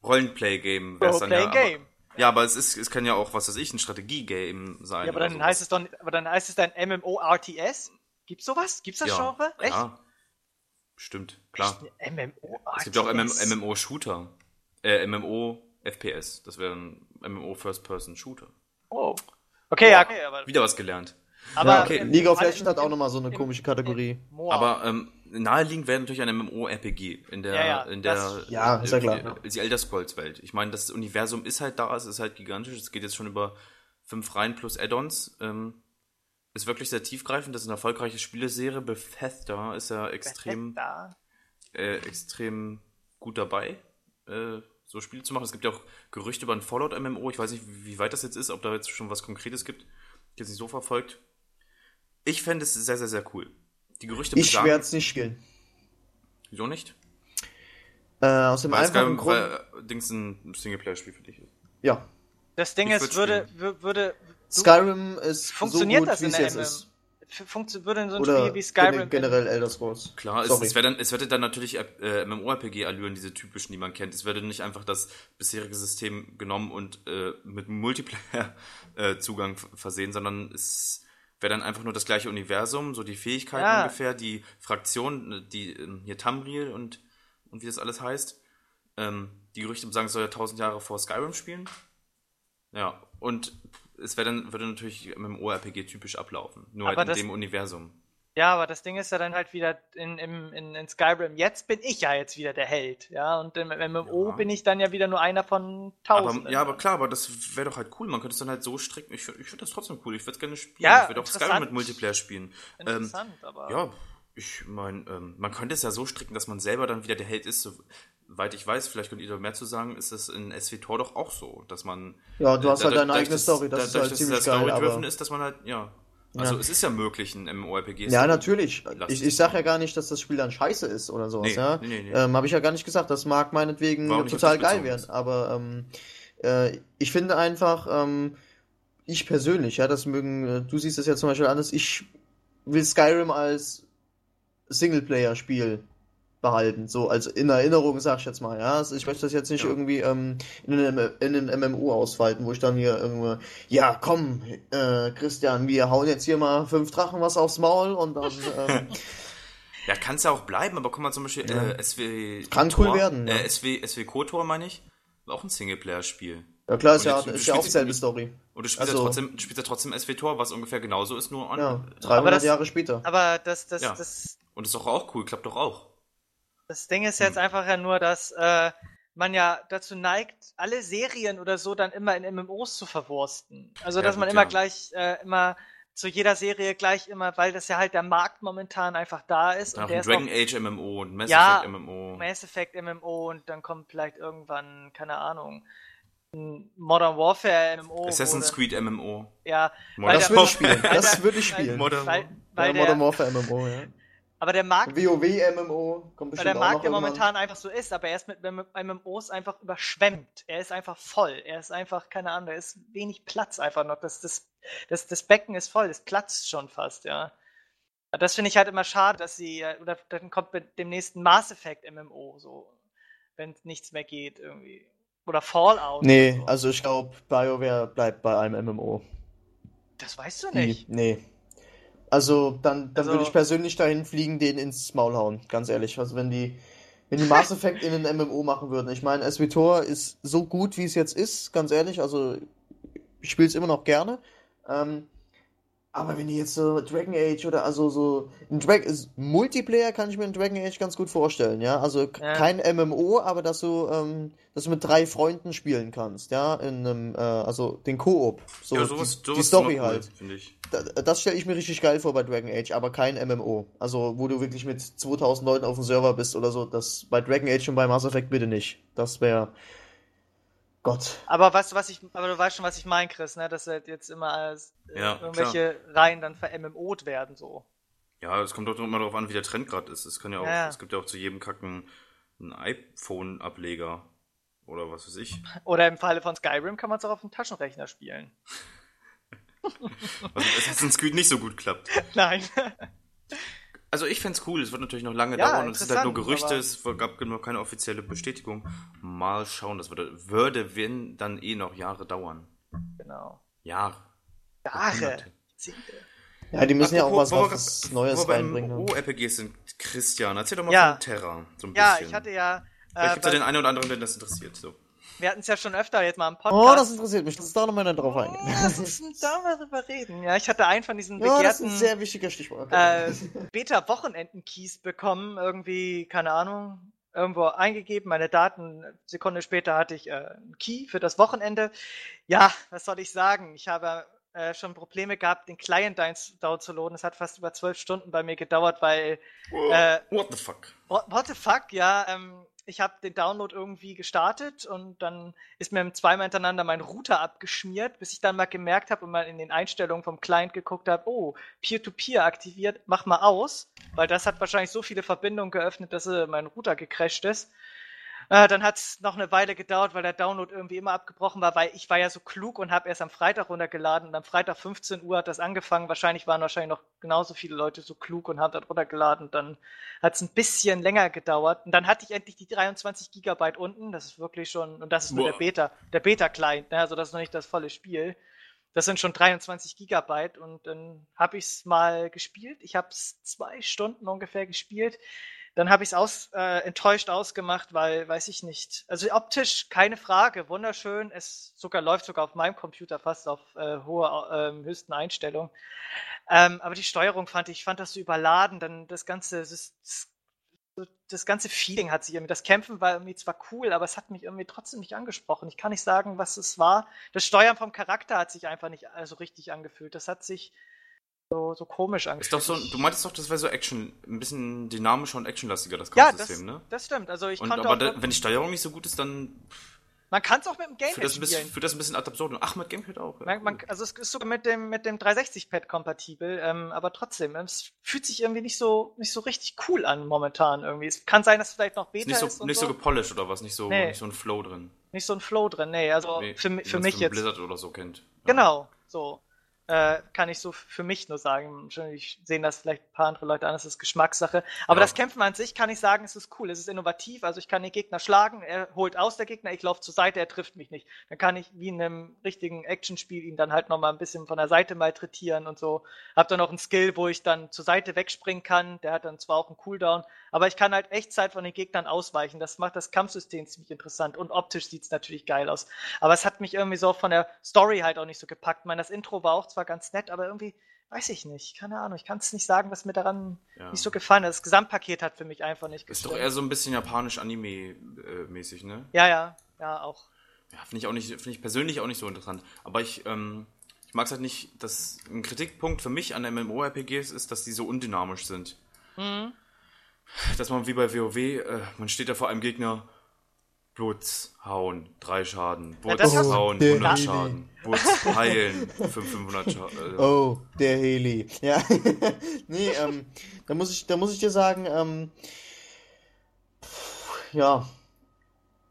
Roleplay-Game wäre Roleplay ja. Game. Aber, ja, aber es ist, es kann ja auch, was weiß ich, ein Strategie-Game sein. Ja, aber dann sowas. heißt es doch, aber dann heißt es dann MMORTS? Gibt's sowas? Gibt's das ja, Genre? Echt? Ja. Stimmt, klar. MMO-RTS? Es gibt auch MMO-Shooter. Äh, MMO-FPS. Das wäre ein MMO-First-Person-Shooter. Oh. Okay, ja, okay, aber. Wieder was gelernt. Aber ja, okay. League of Legends hat auch nochmal so eine komische Kategorie. Aber ähm, naheliegend wäre natürlich ein MMO-RPG in der, ja, ja, in der, das, ja, ist ja klar. Äh, die Elder Scrolls-Welt. Ich meine, das Universum ist halt da, es ist halt gigantisch. Es geht jetzt schon über fünf Reihen plus Add-ons. Ähm, ist wirklich sehr tiefgreifend. Das ist eine erfolgreiche Spieleserie. Bethesda ist ja extrem, äh, extrem gut dabei. Äh, so Spiele zu machen. Es gibt ja auch Gerüchte über ein Fallout-MMO. Ich weiß nicht, wie weit das jetzt ist, ob da jetzt schon was Konkretes gibt. Ich jetzt nicht so verfolgt. Ich fände es sehr, sehr, sehr cool. Die Gerüchte Ich werde es nicht spielen. Wieso nicht? Äh, aus dem weil einfachen Grund... Weil äh, Dings ein Singleplayer-Spiel für dich ist. Ja. Das Ding ist, würde, würde... Skyrim ist funktioniert so gut, wie es jetzt ist würde so ein Oder Spiel wie Skyrim. Generell Elder Scrolls. Klar, es, es, dann, es würde dann natürlich äh, MMORPG-Allüren, diese typischen, die man kennt. Es würde nicht einfach das bisherige System genommen und äh, mit Multiplayer-Zugang äh, versehen, sondern es wäre dann einfach nur das gleiche Universum, so die Fähigkeiten ja. ungefähr, die Fraktion, die ähm, hier Tamriel und, und wie das alles heißt. Ähm, die Gerüchte sagen, es soll ja tausend Jahre vor Skyrim spielen. Ja, und es wäre dann, würde natürlich MMORPG typisch ablaufen. Nur aber halt in das, dem Universum. Ja, aber das Ding ist ja dann halt wieder in, in, in, in Skyrim. Jetzt bin ich ja jetzt wieder der Held, ja. Und im MMO ja. bin ich dann ja wieder nur einer von tausend. ja, aber klar, aber das wäre doch halt cool. Man könnte es dann halt so stricken. Ich, ich finde das trotzdem cool. Ich würde es gerne spielen. Ja, ich würde auch Skyrim mit Multiplayer spielen. Interessant, ähm, aber. Ja, ich meine, ähm, man könnte es ja so stricken, dass man selber dann wieder der Held ist. Soweit ich weiß, vielleicht könnt ihr da mehr zu sagen, ist es in SWTOR doch auch so, dass man. Ja, du hast halt deine eigene Story, das ist halt ziemlich geil. Aber ist, dass man halt, ja. Also ja. es ist ja möglich, ein MMORPG Ja, natürlich. Ich, ich sag ja gar nicht, dass das Spiel dann scheiße ist oder sowas, nee, ja. Nee, nee. Ähm, Habe ich ja gar nicht gesagt. Das mag meinetwegen total geil werden. Aber ähm, äh, ich finde einfach, ähm, ich persönlich, ja, das mögen, äh, du siehst es ja zum Beispiel anders, ich will Skyrim als Singleplayer-Spiel behalten, so als in Erinnerung, sag ich jetzt mal, ja. Also ich möchte das jetzt nicht ja. irgendwie ähm, in, einem, in einem MMO ausfalten, wo ich dann hier irgendwie, ja, komm, äh, Christian, wir hauen jetzt hier mal fünf Drachen was aufs Maul und dann. Ähm, ja, kann es ja auch bleiben, aber guck mal zum Beispiel, ja. äh, SW. Kann Tor, cool werden, ja. Äh, SW, SW KOTOR, meine ich, auch ein Singleplayer-Spiel. Ja klar, ist ja, ist ja auch dieselbe Story. Und du spielst, also, ja trotzdem, spielst ja trotzdem SW-Tor, was ungefähr genauso ist, nur an. Ja, 300 das, Jahre später. Aber das, das, ja. das. Und ist doch auch cool, klappt doch auch. Das Ding ist jetzt hm. einfach ja nur, dass äh, man ja dazu neigt, alle Serien oder so dann immer in MMOs zu verwursten. Also, dass ja, man immer ja. gleich äh, immer zu jeder Serie gleich immer, weil das ja halt der Markt momentan einfach da ist. und der Dragon auch, Age MMO und Mass ja, Effect MMO. Mass Effect MMO und dann kommt vielleicht irgendwann, keine Ahnung, ein Modern Warfare MMO. Assassin's Creed MMO. Ja, das würde ich spielen. Das würde ich spielen. Modern, weil, weil ja, der, Modern Warfare MMO, ja. Aber der Markt. WoW MMO kommt bestimmt der Markt ja momentan einfach so ist, aber er ist mit MMOs einfach überschwemmt. Er ist einfach voll. Er ist einfach, keine Ahnung, da ist wenig Platz einfach noch. Das, das, das, das Becken ist voll, das platzt schon fast, ja. Das finde ich halt immer schade, dass sie, äh, oder dann kommt mit dem nächsten Mass Effect MMO so, wenn nichts mehr geht irgendwie. Oder Fallout. Nee, so. also ich glaube, BioWare bleibt bei einem MMO. Das weißt du nicht. Die, nee. Also dann, dann Also- würde ich persönlich dahin fliegen, den ins Maul hauen, ganz ehrlich. Also wenn die, wenn die Mass Effect in ein MMO machen würden. Ich meine, SWTOR ist so gut, wie es jetzt ist, ganz ehrlich. Also ich spiele es immer noch gerne. Ähm, aber wenn die jetzt so Dragon Age oder also so ein Drag ist Multiplayer kann ich mir in Dragon Age ganz gut vorstellen, ja. Also Ja. kein MMO, aber dass du, ähm, dass du mit drei Freunden spielen kannst, ja, in einem, äh, also den Koop. So ja, die, sowas, die sowas ist Story cool, halt. Finde ich. Da- Das stelle ich mir richtig geil vor bei Dragon Age, aber kein MMO. Also, wo du wirklich mit 2000 Leuten auf dem Server bist oder so. Das bei Dragon Age und bei Mass Effect bitte nicht. Das wäre. Gott. Aber weißt du, was ich, aber du weißt schon, was ich meine, Chris, ne? Dass halt jetzt immer alles, äh, Ja, irgendwelche Reihen dann ver-MMO'd werden, so. Ja, es kommt doch immer darauf an, wie der Trend gerade ist. Es kann ja auch, Ja, ja. es gibt ja auch zu jedem Kacken einen iPhone-Ableger. Oder was weiß ich. Oder im Falle von Skyrim kann man es auch auf dem Taschenrechner spielen. Was mit Assassin's Creed nicht so gut klappt. Nein. Also ich fänd's cool, es wird natürlich noch lange Ja, dauern und es sind halt nur Gerüchte, es gab noch keine offizielle Bestätigung. Mal schauen, das würde, würde wenn, dann eh noch Jahre dauern. genau. Jahre. Jahre. Ja, die müssen ja auch was, Apropos, was Neues reinbringen. ne? O-RPGs sind, Christian, erzähl doch mal Ja. von Terra. So ein Ja, bisschen. ich hatte ja. Vielleicht Äh, gibt's ja bei- den einen oder anderen, den das interessiert. So. Wir hatten es ja schon öfter jetzt mal im Oh, Podcast. das interessiert mich. Lass uns da noch mal drauf eingehen. Oh, lass uns da mal drüber reden. Ja, ich hatte einen von diesen Ja, das ist ein begehrten sehr wichtiger Stichwort. äh, Beta-Wochenenden-Keys bekommen. Irgendwie, keine Ahnung, irgendwo eingegeben, meine Daten. Sekunde später hatte ich äh, einen Key für das Wochenende. Ja, was soll ich sagen? Ich habe äh, schon Probleme gehabt, den Client down zu laden. Es hat fast über zwölf Stunden bei mir gedauert, weil äh, What the fuck? What, what the fuck, ja. Ähm, ich habe den Download irgendwie gestartet und dann ist mir zweimal hintereinander mein Router abgeschmiert, bis ich dann mal gemerkt habe und mal in den Einstellungen vom Client geguckt habe, oh, Peer-to-Peer aktiviert, mach mal aus, weil das hat wahrscheinlich so viele Verbindungen geöffnet, dass äh, mein Router gecrasht ist. Äh, dann hat es noch eine Weile gedauert, weil der Download irgendwie immer abgebrochen war, weil ich war ja so klug und habe erst am Freitag runtergeladen und am Freitag 15 Uhr hat das angefangen. Wahrscheinlich waren wahrscheinlich noch genauso viele Leute so klug und haben das runtergeladen. Dann hat es ein bisschen länger gedauert und dann hatte ich endlich die 23 Gigabyte unten. Das ist wirklich schon, und das ist nur Boah. der Beta, der Beta-Client, ne? also das ist noch nicht das volle Spiel. Das sind schon 23 Gigabyte und dann habe ich es mal gespielt. Ich habe es zwei Stunden ungefähr gespielt. Dann habe ich es aus, äh, enttäuscht ausgemacht, weil, weiß ich nicht. Also optisch keine Frage, wunderschön. Es sogar läuft sogar auf meinem Computer fast auf äh, hohe, ähm, höchsten Einstellungen. Ähm, aber die Steuerung fand ich, fand das so überladen. Dann das ganze, das, das, ganze Feeling hat sich irgendwie, das Kämpfen war irgendwie zwar cool, aber es hat mich irgendwie trotzdem nicht angesprochen. Ich kann nicht sagen, was es war. Das Steuern vom Charakter hat sich einfach nicht so also richtig angefühlt. Das hat sich so, so komisch Ist angefühlt. doch so, du meintest doch, das wäre so Action, ein bisschen dynamischer und actionlastiger, das ja, das, Kampfsystem, ne? das stimmt. Also ich Und, konnte aber da, wenn die Steuerung nicht so gut ist, dann man kann es auch mit dem Gamepad das, bisschen, spielen. führt das ein bisschen ad absurdum. Ach, mit Gamepad auch. ja, Man, man, also es ist sogar mit dem, mit dem 360-Pad kompatibel, ähm, aber trotzdem, es fühlt sich irgendwie nicht so, nicht so richtig cool an momentan irgendwie. Es kann sein, dass es vielleicht noch ist Beta nicht so, ist nicht so gepolished oder was, nicht so, Nee. nicht so ein Flow drin. nicht so ein Flow drin. Nee, also Wie- für, für mich jetzt. Blizzard oder so kennt. Ja. Genau, so. Äh, kann ich so für mich nur sagen. Wahrscheinlich sehen das vielleicht ein paar andere Leute an, das ist Geschmackssache. Aber Ja. das Kämpfen an sich kann ich sagen, es ist cool, es ist innovativ. Also ich kann den Gegner schlagen, er holt aus der Gegner, ich laufe zur Seite, er trifft mich nicht. Dann kann ich wie in einem richtigen Actionspiel ihn dann halt nochmal ein bisschen von der Seite malträtieren und so. Hab dann noch einen Skill, wo ich dann zur Seite wegspringen kann. Der hat dann zwar auch einen Cooldown, aber ich kann halt Echtzeit von den Gegnern ausweichen. Das macht das Kampfsystem ziemlich interessant und optisch sieht es natürlich geil aus. Aber es hat mich irgendwie so von der Story halt auch nicht so gepackt. Ich meine, das Intro war auch zwar ganz nett, aber irgendwie, weiß ich nicht, keine Ahnung. Ich kann es nicht sagen, was mir daran Ja. nicht so gefallen hat. Das Gesamtpaket hat für mich einfach nicht Ist doch gestimmt. eher so ein bisschen japanisch Anime-mäßig, ne? Ja, ja, ja, auch. Ja, finde ich auch nicht, finde ich persönlich auch nicht so interessant. Aber ich, ähm, ich mag es halt nicht, dass ein Kritikpunkt für mich an MMORPGs ist, dass die so undynamisch sind. Mhm. Dass man wie bei WoW, äh, man steht da vor einem Gegner, Blutz hauen, drei Schaden. Blutz ja, hauen, 100 Schaden. Blutz heilen, 500 Schaden. Äh. Oh, der Heli. Ja. nee, ähm, da muss ich, da muss ich dir sagen, ähm, ja,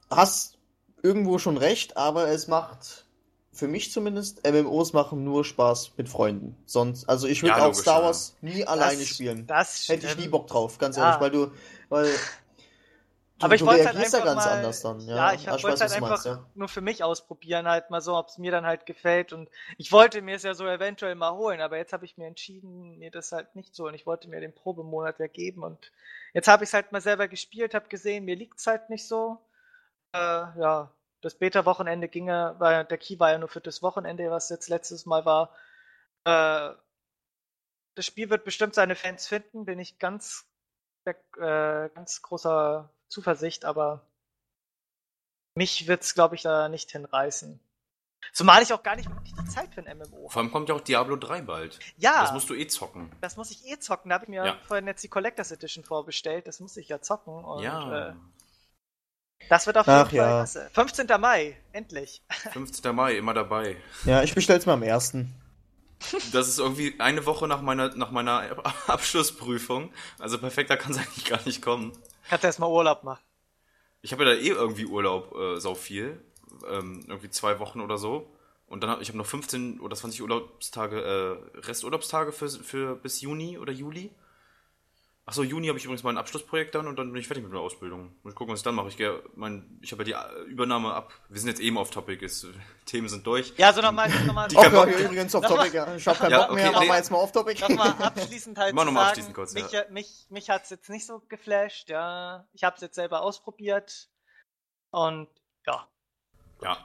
hast irgendwo schon recht, aber es macht, für mich zumindest, MMOs machen nur Spaß mit Freunden. Sonst, also ich würde ja, auch Star Wars ja. nie das, alleine spielen. Das Hätte ich nie Bock drauf, ganz ehrlich, weil du, weil Du, aber ich wollte halt einfach ganz mal, anders dann. Ja, ja ich, ich wollte halt einfach meinst, ja. nur für mich ausprobieren, halt mal so, ob es mir dann halt gefällt. Und ich wollte mir es ja so eventuell mal holen, aber jetzt habe ich mir entschieden, mir das halt nicht so. Und ich wollte mir den Probemonat ja geben. Und jetzt habe ich es halt mal selber gespielt, habe gesehen, mir liegt es halt nicht so. Äh, ja, das Beta-Wochenende ginge, weil der Key war ja nur für das Wochenende, was jetzt letztes Mal war. Äh, das Spiel wird bestimmt seine Fans finden, bin ich ganz, äh, ganz großer Zuversicht, aber mich wird es, glaube ich, da nicht hinreißen. Zumal ich auch gar nicht wirklich die Zeit für ein MMO Vor allem kommt ja auch Diablo 3 bald. Ja. Das musst du eh zocken. Das muss ich eh zocken. Da habe ich mir ja. vorhin jetzt die Collectors Edition vorbestellt. Das muss ich ja zocken. Und, ja. Äh, das wird auf jeden Ach, Fall ja. klasse. 15. Mai, endlich. 15. Mai, immer dabei. Ja, ich bestell's mal am 1. Das ist irgendwie eine Woche nach meiner, nach meiner Abschlussprüfung. Also perfekter kann es eigentlich gar nicht kommen. Kannst erstmal Urlaub machen. Ich habe ja da eh irgendwie Urlaub, äh, sau viel. Ähm, irgendwie zwei Wochen oder so. Und dann habe ich hab noch 15 oder 20 Urlaubstage, äh, Resturlaubstage für, für bis Juni oder Juli. Achso, Juni habe ich übrigens mein Abschlussprojekt dann und dann bin ich fertig mit meiner Ausbildung. Muss ich gucken, was ich dann mache. Ich, mein, ich habe ja die Übernahme ab. Wir sind jetzt eben auf Topic, ist, Themen sind durch. Ja, so nochmal. nochmal die okay, okay, übrigens auf Topic, ja. Ich habe keinen ja, Bock okay, mehr, nee. machen wir jetzt mal auf Topic. Nochmal abschließend halt zu sagen, abschließend kurz, mich, ja. mich, mich hat es jetzt nicht so geflasht, ja. Ich habe es jetzt selber ausprobiert und ja. Ja,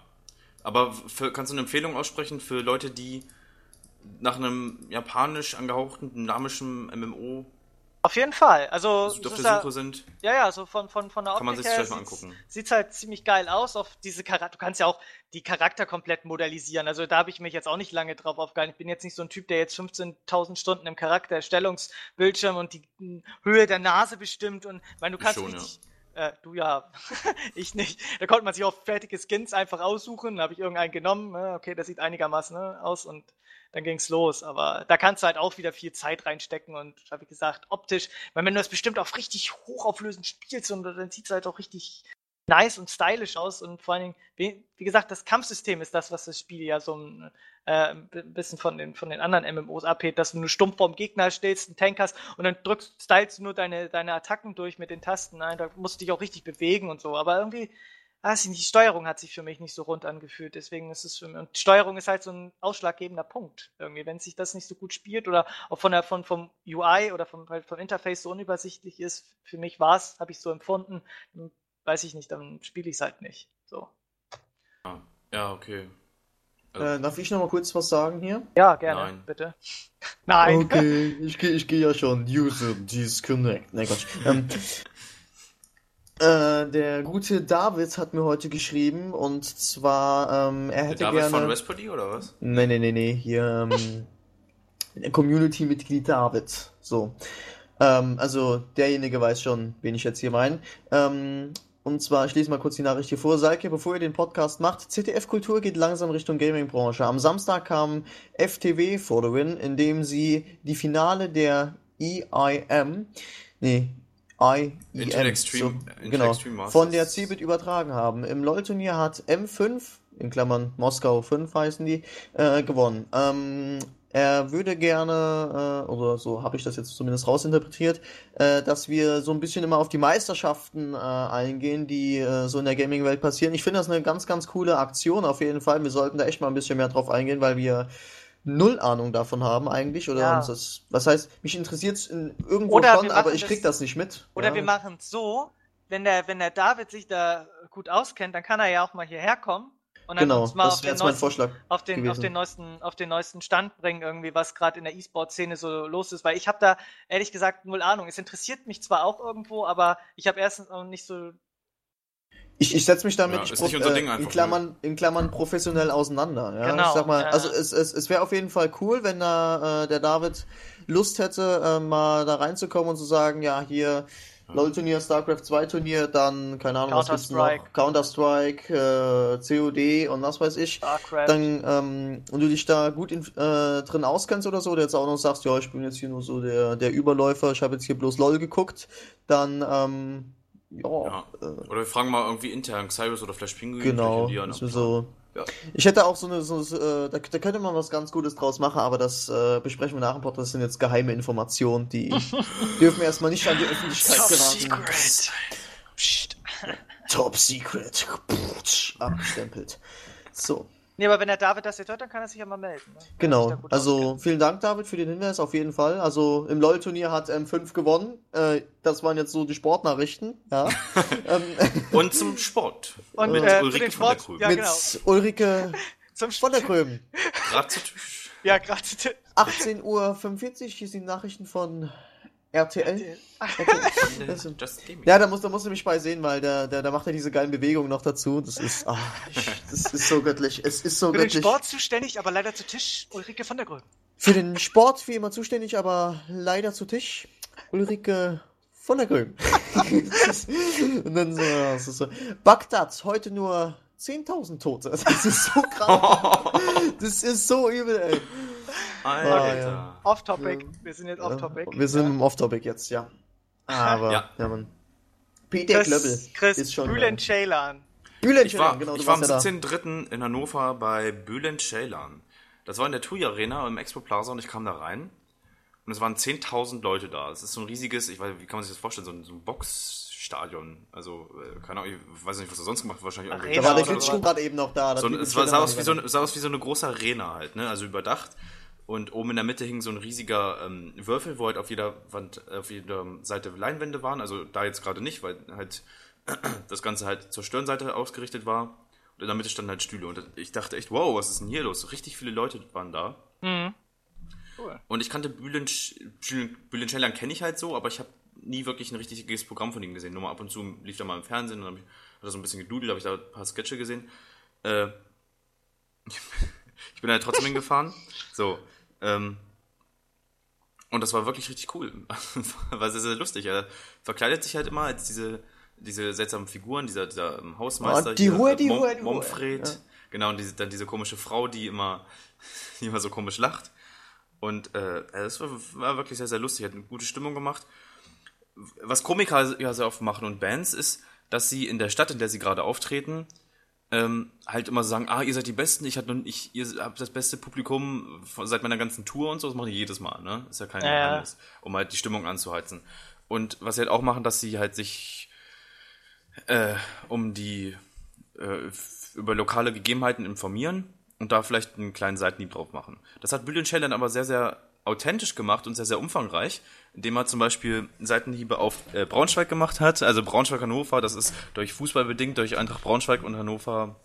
aber für, kannst du eine Empfehlung aussprechen für Leute, die nach einem japanisch angehauchten, dynamischen MMO auf jeden Fall. Also, auf der Suche da, sind. Ja, ja, so von, von, von der Optik Kann man sich her mal angucken. Sieht halt ziemlich geil aus. Auf diese Charakter, du kannst ja auch die Charakter komplett modellisieren. Also da habe ich mich jetzt auch nicht lange drauf aufgehalten. Ich bin jetzt nicht so ein Typ, der jetzt 15.000 Stunden im Charaktererstellungsbildschirm und die Höhe der Nase bestimmt. Und ich meine, du kannst schon, richtig, ja. Äh, du ja, ich nicht. Da konnte man sich auch fertige Skins einfach aussuchen. Da habe ich irgendeinen genommen. Ne? Okay, das sieht einigermaßen ne, aus und dann ging's los. Aber da kannst du halt auch wieder viel Zeit reinstecken und, habe ich gesagt, optisch, weil wenn du das bestimmt auf richtig hochauflösend spielst und dann sieht es halt auch richtig nice und stylisch aus und vor allen Dingen, wie, wie gesagt, das Kampfsystem ist das, was das Spiel ja so ein, äh, ein bisschen von den, von den anderen MMOs abhebt, dass du nur stumpf vorm Gegner stehst, einen Tank hast und dann drückst, stylst du nur deine, deine Attacken durch mit den Tasten. Nein, da musst du dich auch richtig bewegen und so. Aber irgendwie weiß ich nicht, die Steuerung hat sich für mich nicht so rund angefühlt. Deswegen ist es für mich, und Steuerung ist halt so ein ausschlaggebender Punkt irgendwie. Wenn sich das nicht so gut spielt oder auch von der, von, vom UI oder vom, vom Interface so unübersichtlich ist, für mich war es, habe ich so empfunden, dann weiß ich nicht, dann spiele ich es halt nicht. So. Ja, okay. Also, äh, darf ich noch mal kurz was sagen hier? Ja, gerne, Nein. bitte. Nein. Okay, ich gehe ich geh ja schon. User disconnect. Nein, Gott. ähm, äh, der gute David hat mir heute geschrieben und zwar, ähm, er hätte der David gerne. von Westpody oder was? Nee, nee, nee, nee, hier, ähm, Community-Mitglied David. So. Ähm, also, derjenige weiß schon, wen ich jetzt hier meine. Ähm, und zwar, ich lese mal kurz die Nachricht hier vor. Seike, bevor ihr den Podcast macht, ZDF Kultur geht langsam Richtung Gaming-Branche. Am Samstag kam FTW vor the win, indem sie die Finale der EIM, nee, IEM, Intel Extreme, so, Intel genau, Extreme von der Cebit übertragen haben. Im LoL-Turnier hat M5, in Klammern Moskau 5 heißen die, äh, gewonnen. Ähm, er würde gerne, äh, oder so habe ich das jetzt zumindest rausinterpretiert, äh, dass wir so ein bisschen immer auf die Meisterschaften äh, eingehen, die äh, so in der Gaming-Welt passieren. Ich finde das eine ganz, ganz coole Aktion auf jeden Fall. Wir sollten da echt mal ein bisschen mehr drauf eingehen, weil wir null Ahnung davon haben eigentlich. Oder ja. das, was heißt, mich interessiert es irgendwo oder schon, aber ich krieg das, das nicht mit. Oder ja. wir machen es so, wenn der, wenn der David sich da gut auskennt, dann kann er ja auch mal hierher kommen. Und dann genau, uns mal jetzt mein Vorschlag. Auf den, auf, den neuesten, auf den neuesten Stand bringen, irgendwie, was gerade in der E-Sport-Szene so los ist. Weil ich habe da ehrlich gesagt null Ahnung. Es interessiert mich zwar auch irgendwo, aber ich habe erstens noch nicht so Ich, ich setze mich damit ja, pro, äh, in, Klammern, in Klammern professionell auseinander. Ja? Genau, ich sag mal, ja. also es, es, es wäre auf jeden Fall cool, wenn da äh, der David Lust hätte, äh, mal da reinzukommen und zu sagen, ja, hier LOL-Turnier, StarCraft 2-Turnier, dann, keine Ahnung, was gibt's noch? Counter-Strike, äh, COD und was weiß ich. Starcraft. Dann, ähm, und du dich da gut in, äh, drin auskennst oder so, der jetzt auch noch sagst, ja, ich bin jetzt hier nur so der, der Überläufer, ich habe jetzt hier bloß LOL geguckt, dann, ähm, ja. ja. Äh, oder wir fragen mal irgendwie intern Cyrus oder Flash Pinguin. Genau, so. Ja. Ich hätte auch so eine, so, äh, da, da, könnte man was ganz Gutes draus machen, aber das äh, besprechen wir nach dem Podcast. Das sind jetzt geheime Informationen, die dürfen erstmal nicht an die Öffentlichkeit Top geraten. Secret. Psst. Top Secret. Abgestempelt. So. Nee, aber wenn der David das jetzt hört, dann kann er sich ja mal melden. Ne? Genau. Also vielen Dank, David, für den Hinweis, auf jeden Fall. Also im LOL-Turnier hat M5 gewonnen. Äh, das waren jetzt so die Sportnachrichten. Ja. Ähm, Und zum Sport. Und mit, äh, Ulrike von der Kröben. Ja, genau. Mit Ulrike zum von der Kröben. Gerade zu Tisch. Ja, gerade zu Tisch. 18.45 Uhr, hier sind Nachrichten von RTL? RTL. ja, da musst, da musst du mich bei sehen, weil der, der, der macht ja diese geilen Bewegungen noch dazu. Das ist, oh, das ist so göttlich. Es ist so Für göttlich. Für den Sport zuständig, aber leider zu Tisch, Ulrike von der Grün. Für den Sport wie immer zuständig, aber leider zu Tisch, Ulrike von der Grün. Und dann so, ja, das ist so. Bagdad, heute nur 10.000 Tote. Das ist so krass. das ist so übel, ey. Alter. Ja. Off-Topic. Wir sind jetzt off-Topic. Wir sind im Off-Topic jetzt, ja. Aber, ja, ja man. Peter Klöppel ist schon. Bülent Ceylan. Bülent Ceylan, genau. Ich war am 17.3. in Hannover bei Bülent Ceylan. Das war in der TUI Arena im Expo Plaza und ich kam da rein. Und es waren 10.000 Leute da. Es ist so ein riesiges, ich weiß, wie kann man sich das vorstellen, so ein, so ein Boxstadion. Also, äh, keine Ahnung, ich weiß nicht, was er sonst gemacht hat. Wahrscheinlich Arena da war der Glitschkuh gerade eben noch da. So, es sah aus, wie so, sah aus wie so eine große Arena halt, ne? Also überdacht. Und oben in der Mitte hing so ein riesiger ähm, Würfel, wo halt auf jeder Wand, auf jeder Seite Leinwände waren. Also da jetzt gerade nicht, weil halt das Ganze halt zur Stirnseite ausgerichtet war. Und in der Mitte standen halt Stühle. Und ich dachte echt, wow, was ist denn hier los? Richtig viele Leute waren da. Mhm. Cool. Und ich kannte Bülent, Bülent Ceylan kenne ich halt so, aber ich habe nie wirklich ein richtiges Programm von ihm gesehen. Nur mal ab und zu lief er mal im Fernsehen und dann habe ich hat er so ein bisschen gedudelt, habe ich da ein paar Sketche gesehen. Äh, ich bin halt trotzdem hingefahren. So, ähm, und das war wirklich richtig cool. war sehr, sehr lustig. Er verkleidet sich halt immer als diese, diese seltsamen Figuren, dieser, dieser ähm, Hausmeister. Oh, die Hur, die Hur, die Momfred. Ja. Genau, und diese, dann diese komische Frau, die immer, die immer so komisch lacht. Und äh, es war, war, wirklich sehr, sehr lustig. Hat eine gute Stimmung gemacht. Was Komiker ja sehr oft machen und Bands ist, dass sie in der Stadt, in der sie gerade auftreten, ähm, halt immer sagen, ah, ihr seid die Besten, ich, hatte, ich ihr habt das beste Publikum seit meiner ganzen Tour und so, das machen die jedes Mal, ne? Ist ja kein ja. Geheimnis, um halt die Stimmung anzuheizen. Und was sie halt auch machen, dass sie halt sich äh, um die äh, über lokale Gegebenheiten informieren und da vielleicht einen kleinen Seitenhieb drauf machen. Das hat Bülent Ceylan aber sehr, sehr authentisch gemacht und sehr, sehr umfangreich, indem er zum Beispiel Seitenhiebe auf äh, Braunschweig gemacht hat. Also Braunschweig-Hannover, das ist durch Fußball bedingt, durch Eintracht Braunschweig und Hannover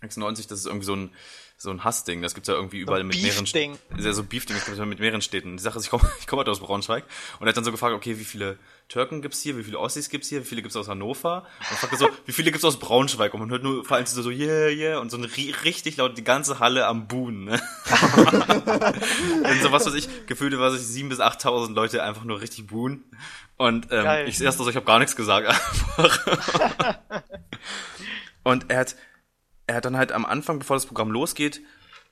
96, das ist irgendwie so ein so ein Hassding. Das gibt's ja irgendwie überall so mit mehreren Städten. Ja, so Beefding, das gibt's ja mit mehreren Städten. Die Sache ist, ich komme ich komm halt aus Braunschweig und er hat dann so gefragt, okay, wie viele Türken gibt's hier, wie viele Ossis gibt's hier, wie viele gibt's aus Hannover? Und fragt so, wie viele gibt's aus Braunschweig? Und man hört nur vor allem so, yeah, yeah, und so ein richtig laut, die ganze Halle am Buhn, ne? und so was weiß ich, gefühlt war sich sieben bis achttausend Leute einfach nur richtig buhen. Und ähm, ich erst so, ich habe gar nichts gesagt einfach. und er hat er hat dann halt am Anfang, bevor das Programm losgeht,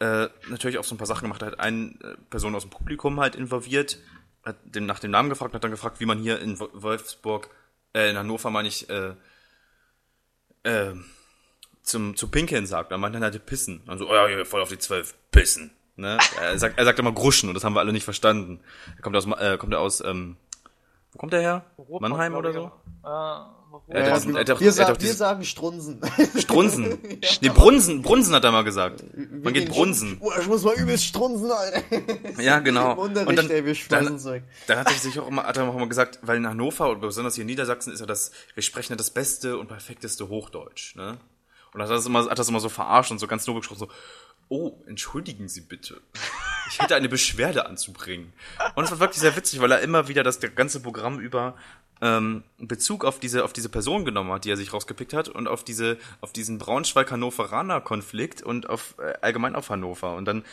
äh, natürlich auch so ein paar Sachen gemacht. Er hat eine äh, Person aus dem Publikum halt involviert, hat dem nach dem Namen gefragt, hat dann gefragt, wie man hier in Wolfsburg, äh, in Hannover meine ich, äh, äh, zum, zu pinkeln sagt. Da meint er halt pissen. Also, oh ja, voll auf die zwölf, pissen. Ne? er, sagt, er sagt immer gruschen und das haben wir alle nicht verstanden. Er kommt aus, äh, kommt er aus, ähm, wo kommt er her? Mannheim oder so? Äh, ja, das, wir, wir, sagen, wir sagen Strunsen. Strunsen. ja. Nee, Brunsen. Brunsen hat er mal gesagt. Man geht Brunsen. Oh, ich muss mal übelst strunsen, Alter. Ja, genau. und dann, ey, wir dann, dann hat er sich auch immer, hat er auch immer gesagt, weil in Hannover und besonders hier in Niedersachsen ist ja das, wir sprechen ja das beste und perfekteste Hochdeutsch, ne? Und hat das immer, hat das immer so verarscht und so ganz nobel gesprochen, so, oh, entschuldigen Sie bitte. Ich hätte eine Beschwerde anzubringen. Und es war wirklich sehr witzig, weil er immer wieder das ganze Programm über ähm, Bezug auf diese, auf diese Person genommen hat, die er sich rausgepickt hat und auf diese, auf diesen Braunschweig-Hannoveraner-Konflikt und auf, äh, allgemein auf Hannover. Und dann,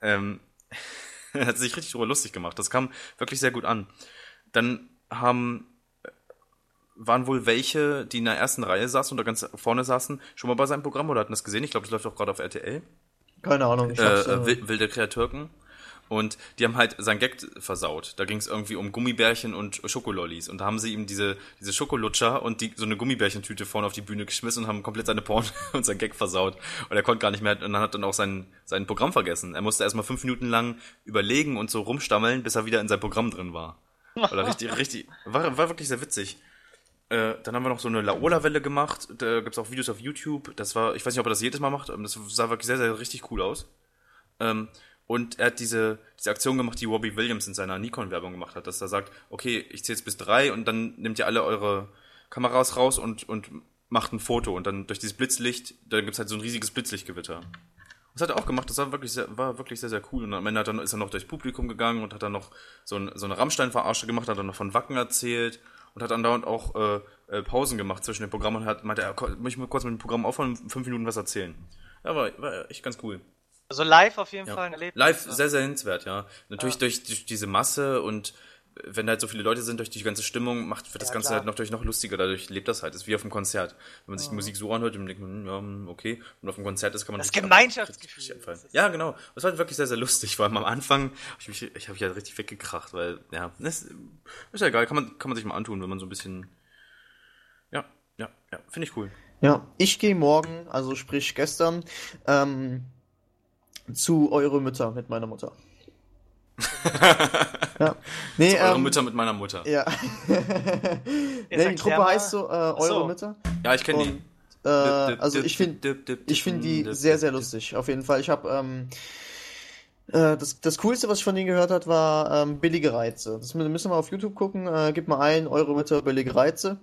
ähm, hat sich richtig darüber lustig gemacht. Das kam wirklich sehr gut an. Dann haben waren wohl welche, die in der ersten Reihe saßen oder ganz vorne saßen, schon mal bei seinem Programm oder hatten das gesehen? Ich glaube, das läuft auch gerade auf RTL. Keine Ahnung. Ich äh, äh, wilde Kreatürken. Und die haben halt sein Gag versaut. Da ging es irgendwie um Gummibärchen und Schokolollis. Und da haben sie ihm diese, diese Schokolutscher und die, so eine Gummibärchentüte vorne auf die Bühne geschmissen und haben komplett seine Porn und sein Gag versaut. Und er konnte gar nicht mehr, und dann hat dann auch sein, sein Programm vergessen. Er musste erstmal fünf Minuten lang überlegen und so rumstammeln, bis er wieder in sein Programm drin war. Weil er richtig, richtig, war, war wirklich sehr witzig. Äh, dann haben wir noch so eine Laola-Welle gemacht. Da gibt's auch Videos auf YouTube. Das war, ich weiß nicht, ob er das jedes Mal macht, aber das sah wirklich sehr, sehr richtig cool aus. Ähm, und er hat diese, diese Aktion gemacht, die Robbie Williams in seiner Nikon-Werbung gemacht hat, dass er sagt, okay, ich zähle jetzt bis drei und dann nehmt ihr alle eure Kameras raus und, und macht ein Foto. Und dann durch dieses Blitzlicht, da gibt's halt so ein riesiges Blitzlichtgewitter. Das hat er auch gemacht, das war wirklich sehr, war wirklich sehr, sehr cool. Und am Ende er, ist er noch durchs Publikum gegangen und hat dann noch so, ein, so eine Rammstein-Verarsche gemacht, hat dann noch von Wacken erzählt und hat andauernd auch äh, äh, Pausen gemacht zwischen den Programmen und hat meinte, er möchte ich mal kurz mit dem Programm aufhören und fünf Minuten was erzählen. Ja, war, war echt ganz cool. Also live auf jeden ja. Fall ein Erlebnis. Live sehr, sehr hinswert, ja. Natürlich ja. Durch, durch diese Masse und wenn halt so viele Leute sind, durch die ganze Stimmung, macht wird das ja, Ganze klar. halt noch durch noch lustiger, dadurch lebt das halt. Das ist wie auf einem Konzert. Wenn man sich die Musik so anhört, dann denkt man, ja, hm, okay. Und auf einem Konzert ist, kann man das Gemeinschaftsgefühl. Das ja, genau. Das war halt wirklich sehr, sehr lustig, weil am Anfang hab ich mich, ich habe mich halt richtig weggekracht, weil, ja, das ist ja egal, kann man, kann man sich mal antun, wenn man so ein bisschen, ja, ja, ja, finde ich cool. Ja, ich gehe morgen, also sprich gestern, ähm, zu Eure Mütter mit meiner Mutter. ja. Nee, Zu eure ähm, Mütter mit meiner Mutter. Ja. nee, die Truppe heißt so äh, Eure so. Mütter. Ja, ich kenne die. Äh, also ich finde ich finde die sehr, sehr lustig. Auf jeden Fall. Ich habe ähm, äh, das, das Coolste, was ich von denen gehört habe, war ähm, billige Reize. Das müssen wir auf YouTube gucken. Äh, gib mal ein, Eure Mütter billige Reize.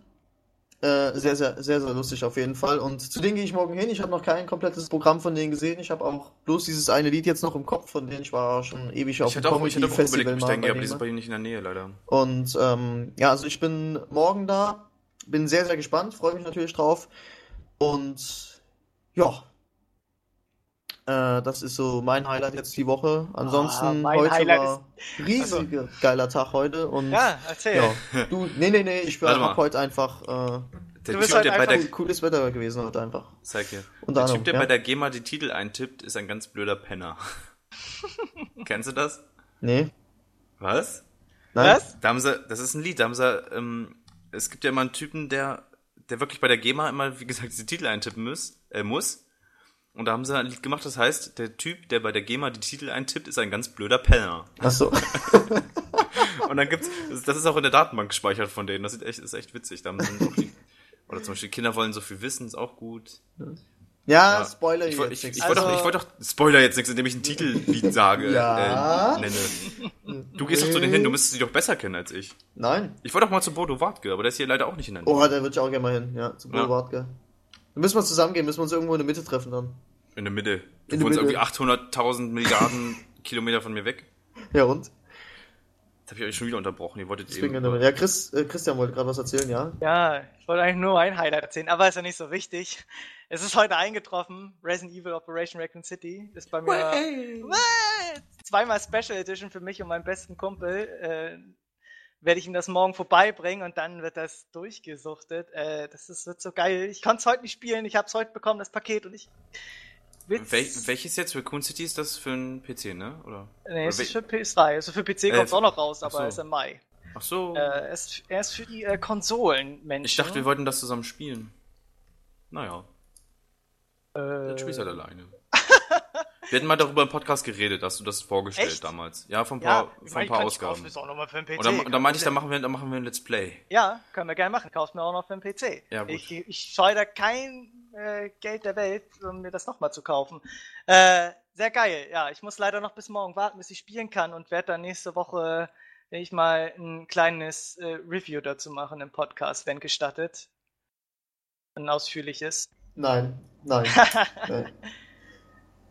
Äh, sehr, sehr, sehr, sehr lustig auf jeden Fall. Und zu denen gehe ich morgen hin. Ich habe noch kein komplettes Programm von denen gesehen. Ich habe auch bloß dieses eine Lied jetzt noch im Kopf von denen. Ich war schon ewig auf dem Comedy Ich hätte auch überlegt, mich dahin aber die sind bei ihnen nicht in der Nähe, leider. Und ähm, ja, also ich bin morgen da. Bin sehr, sehr gespannt. Freue mich natürlich drauf. Und ja, äh, das ist so mein Highlight jetzt die Woche. Ansonsten ah, heute Highlight war ist... riesiger also... geiler Tag heute und ja, erzähl. Ja, du, nee, nee, nee, ich habe heute einfach äh, der du bist typ, halt der bei der cooles Wetter gewesen heute einfach. Zeig hier. Und der Typ, der ja? bei der GEMA die Titel eintippt, ist ein ganz blöder Penner. Kennst du das? Nee. Was? Nein? Was? Da haben sie, das ist ein Lied, da haben sie, ähm, es gibt ja immer einen Typen, der, der wirklich bei der GEMA immer, wie gesagt, diese Titel eintippen muss, äh, muss. Und da haben sie ein Lied gemacht, das heißt, der Typ, der bei der GEMA die Titel eintippt, ist ein ganz blöder Penner. Ach so. und dann gibt's, das ist auch in der Datenbank gespeichert von denen, das ist echt, ist echt witzig. Da haben sie auch die, oder zum Beispiel Kinder wollen so viel wissen, ist auch gut. Ja, ja Spoiler ich, jetzt. Ich, ich, ich also, wollte doch, wollt doch Spoiler jetzt nichts, indem ich ein Titellied sage, ja. äh, nenne. Du gehst doch zu denen hin, du müsstest sie doch besser kennen als ich. Nein. Ich wollte doch mal zu Bodo Wartke, aber der ist hier leider auch nicht in der Nähe. Oh, da würde ich auch gerne mal hin, ja, zu Bodo ja. Wartke. Dann müssen wir zusammengehen, müssen wir uns irgendwo in der Mitte treffen dann. In der Mitte. Du in wohnst irgendwie 800.000 Milliarden Kilometer von mir weg. Ja, und? Jetzt habe ich euch schon wieder unterbrochen. Ihr wolltet Deswegen eben. Ja, Chris, äh, Christian wollte gerade was erzählen, ja? Ja, ich wollte eigentlich nur ein Highlight erzählen, aber ist ja nicht so wichtig. Es ist heute eingetroffen. Resident Evil Operation Raccoon City ist bei mir What? zweimal Special Edition für mich und meinen besten Kumpel. Äh, werde ich ihm das morgen vorbeibringen und dann wird das durchgesuchtet. Äh, das ist, wird so geil. Ich konnte es heute nicht spielen, ich habe es heute bekommen, das Paket, und ich. Wel welches jetzt? Raccoon City ist das für einen PC, ne? Oder? Nee, es ist für PS3. Also für PC kommt es auch noch raus, aber so. ist im Mai. Ach so. Äh, er, ist, er ist für die äh, Konsolen, Menschen. Ich dachte, wir wollten das zusammen spielen. Naja. Äh, Dann spielst du halt alleine. Wir hatten mal darüber im Podcast geredet, hast du das vorgestellt Echt? damals. Ja, von ein paar, ja, von ein paar Ausgaben. Auch noch mal für den PC. Und dann, dann meinte ich, dann machen, wir, dann machen wir ein Let's Play. Ja, können wir gerne machen. Kaufst mir auch noch für den PC. Ja, gut. Ich, ich scheue da kein äh, Geld der Welt, um mir das nochmal zu kaufen. Äh, sehr geil. Ja, ich muss leider noch bis morgen warten, bis ich spielen kann und werde dann nächste Woche, denke ich mal, ein kleines äh, Review dazu machen im Podcast, wenn gestattet. Ein ausführliches. Nein, nein. nein.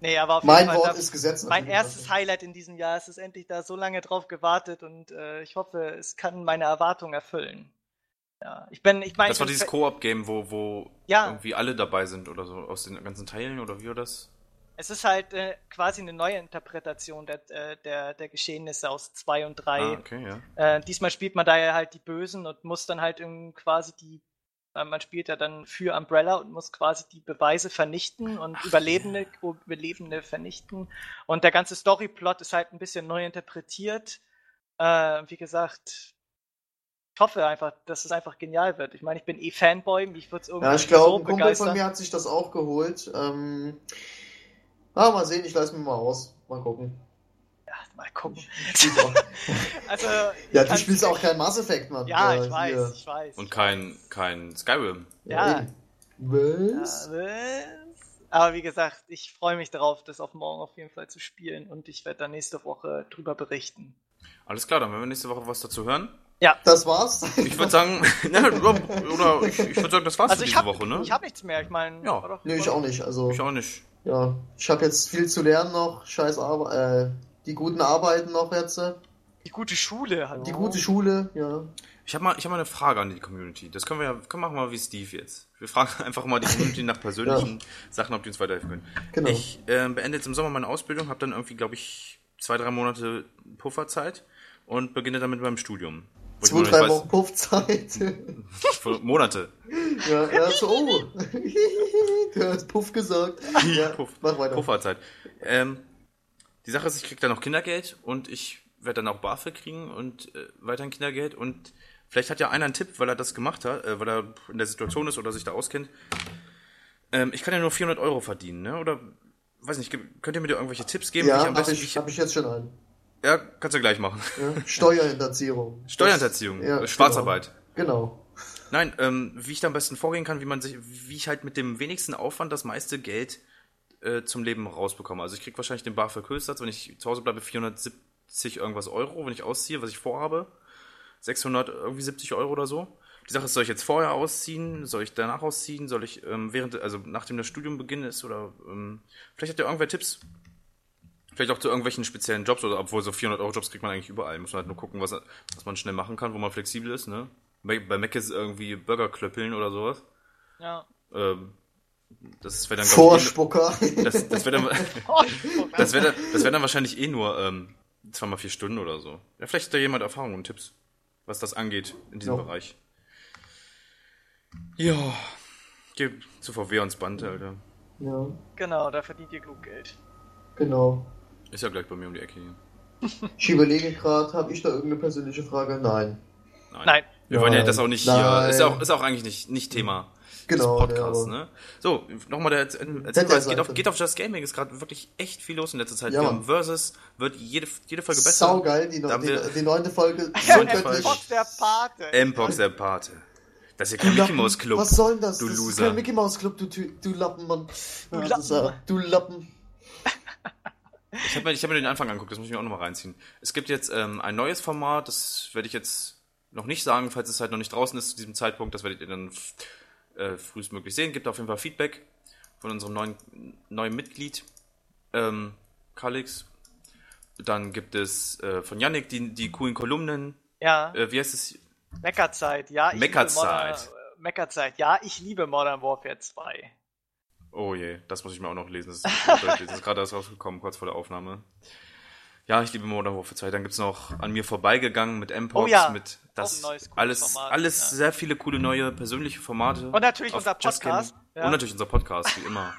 Nee, aber auf mein Wort ist Gesetz. Mein erstes Highlight in diesem Jahr. Es ist endlich da so lange drauf gewartet und äh, ich hoffe, es kann meine Erwartungen erfüllen. Ja, ich bin, ich meine. Das war dieses Koop-Game, wo, wo ja. irgendwie alle dabei sind oder so aus den ganzen Teilen oder wie war das? Es ist halt äh, quasi eine neue Interpretation der, äh, der, der Geschehnisse aus 2 und 3. Ah, okay, ja. Äh, diesmal spielt man da ja halt die Bösen und muss dann halt quasi die man spielt ja dann für Umbrella und muss quasi die Beweise vernichten und Ach, Überlebende, ja. Überlebende vernichten. Und der ganze Storyplot ist halt ein bisschen neu interpretiert. Äh, wie gesagt, ich hoffe einfach, dass es einfach genial wird. Ich meine, ich bin eh Fanboy, ich würde es irgendwie Ja, ich glaube, so ein Kumpel von mir hat sich das auch geholt. Ähm, ah, mal sehen, ich lasse mir mal aus. Mal gucken. Ja, mal gucken. also, ja, du spielst auch kein Mass Effect, Mann. Ja, ich weiß, hier. ich weiß. Und kein, kein Skyrim. Ja. Was? Ja, Aber wie gesagt, ich freue mich darauf, das auf morgen auf jeden Fall zu spielen und ich werde dann nächste Woche drüber berichten. Alles klar, dann werden wir nächste Woche was dazu hören. Ja. Das war's? Ich würde sagen, ne, oder ich, ich würde sagen, das war's also für diese hab, Woche, ne? Ich habe nichts mehr, ich meine. Ja. Nee, ich auch nicht. Also, ich auch nicht. Ja, ich habe jetzt viel zu lernen noch. Scheiß Arbeit, äh, die guten Arbeiten noch jetzt. Die gute Schule, hallo. Die gute Schule, ja. Ich habe mal, hab mal eine Frage an die Community. Das können wir ja, können wir mal wie Steve jetzt. Wir fragen einfach mal die Community nach persönlichen ja. Sachen, ob die uns weiterhelfen können. Genau. Ich äh, beende jetzt im Sommer meine Ausbildung, habe dann irgendwie, glaube ich, zwei, drei Monate Pufferzeit und beginne damit beim Studium. Zwei, drei Wochen Puffzeit. Monate. Ja, ja, so, oh. du hast Puff gesagt. Ja, Puff, mach weiter. Pufferzeit. Ähm, die Sache ist, ich krieg dann noch Kindergeld und ich werde dann auch BAföG kriegen und äh, weiterhin Kindergeld und vielleicht hat ja einer einen Tipp, weil er das gemacht hat, äh, weil er in der Situation ist oder sich da auskennt. Ähm, ich kann ja nur 400 Euro verdienen, ne? Oder, weiß nicht, könnt ihr mir da irgendwelche Tipps geben? Ja, habe ich, ich, hab ich jetzt schon einen. Ja, kannst du gleich machen. Ja, Steuerhinterziehung. Steuerhinterziehung, ja, Schwarzarbeit. Genau. genau. Nein, ähm, wie ich da am besten vorgehen kann, wie man sich, wie ich halt mit dem wenigsten Aufwand das meiste Geld äh, zum Leben rausbekomme. Also ich krieg wahrscheinlich den BAföG Höchstsatz, wenn ich zu Hause bleibe, 470 irgendwas Euro, wenn ich ausziehe, was ich vorhabe. 600 irgendwie 70 Euro oder so. Die Sache ist, soll ich jetzt vorher ausziehen? Soll ich danach ausziehen? Soll ich ähm, während, also nachdem das Studium beginnt ist oder ähm, vielleicht hat ja irgendwer Tipps, Vielleicht auch zu irgendwelchen speziellen Jobs, oder obwohl so 400 Euro Jobs kriegt man eigentlich überall. Muss man halt nur gucken, was, was man schnell machen kann, wo man flexibel ist, ne? Bei, bei Mac ist irgendwie Burger klöppeln oder sowas. Ja. Ähm, das wäre dann Vorspucker. Eh, das, das wäre dann, das wäre das wär dann wahrscheinlich eh nur ähm, zweimal vier Stunden oder so. Ja, vielleicht hat da jemand Erfahrung und Tipps, was das angeht in diesem ja. Bereich. Ja, geh zu VW ans Band, Alter. Ja. Genau, da verdient ihr gut Geld. Genau. Ist ja gleich bei mir um die Ecke hier. Ich überlege gerade, habe ich da irgendeine persönliche Frage? Nein. Nein. Nein. Wir wollen ja das auch nicht Nein. hier. Ist auch, ist auch eigentlich nicht, nicht Thema genau, des Podcasts, ja, ne? So, nochmal der Hinweis, geht auf, geht auf Just Gaming, ist gerade wirklich echt viel los in letzter Zeit. Ja, wir haben Versus, wird jede, jede Folge besser. Saugeil, die, no, die, die neunte Folge. M-Pox der Pate. M-Pox der Pate. Das ist ja kein Mickey Mouse Club. Was soll denn das? Du das Loser. ist kein Mickey Mouse Club, du, du Lappen, Mann. Du Lappen. Du Lappen. Ich habe mir, hab mir den Anfang angeguckt, das muss ich mir auch nochmal reinziehen. Es gibt jetzt ähm, ein neues Format, das werde ich jetzt noch nicht sagen, falls es halt noch nicht draußen ist zu diesem Zeitpunkt. Das werdet ihr dann äh, frühestmöglich sehen. Gibt auf jeden Fall Feedback von unserem neuen, neuen Mitglied, ähm, Kalix. Dann gibt es äh, von Yannick die, die coolen Kolumnen. Ja. Äh, wie heißt es? Meckerzeit, ja. Meckerzeit. Meckerzeit, ja. Ich liebe Modern Warfare 2. Oh je, das muss ich mir auch noch lesen. Das ist, das ist gerade erst rausgekommen, kurz vor der Aufnahme. Ja, ich liebe Modern Warfare 2. Dann gibt's noch an mir vorbeigegangen mit M-Pox, oh ja, mit das alles, Format, alles ja. sehr viele coole neue persönliche Formate. Und natürlich unser Podcast. Ja. Und natürlich unser Podcast, wie immer.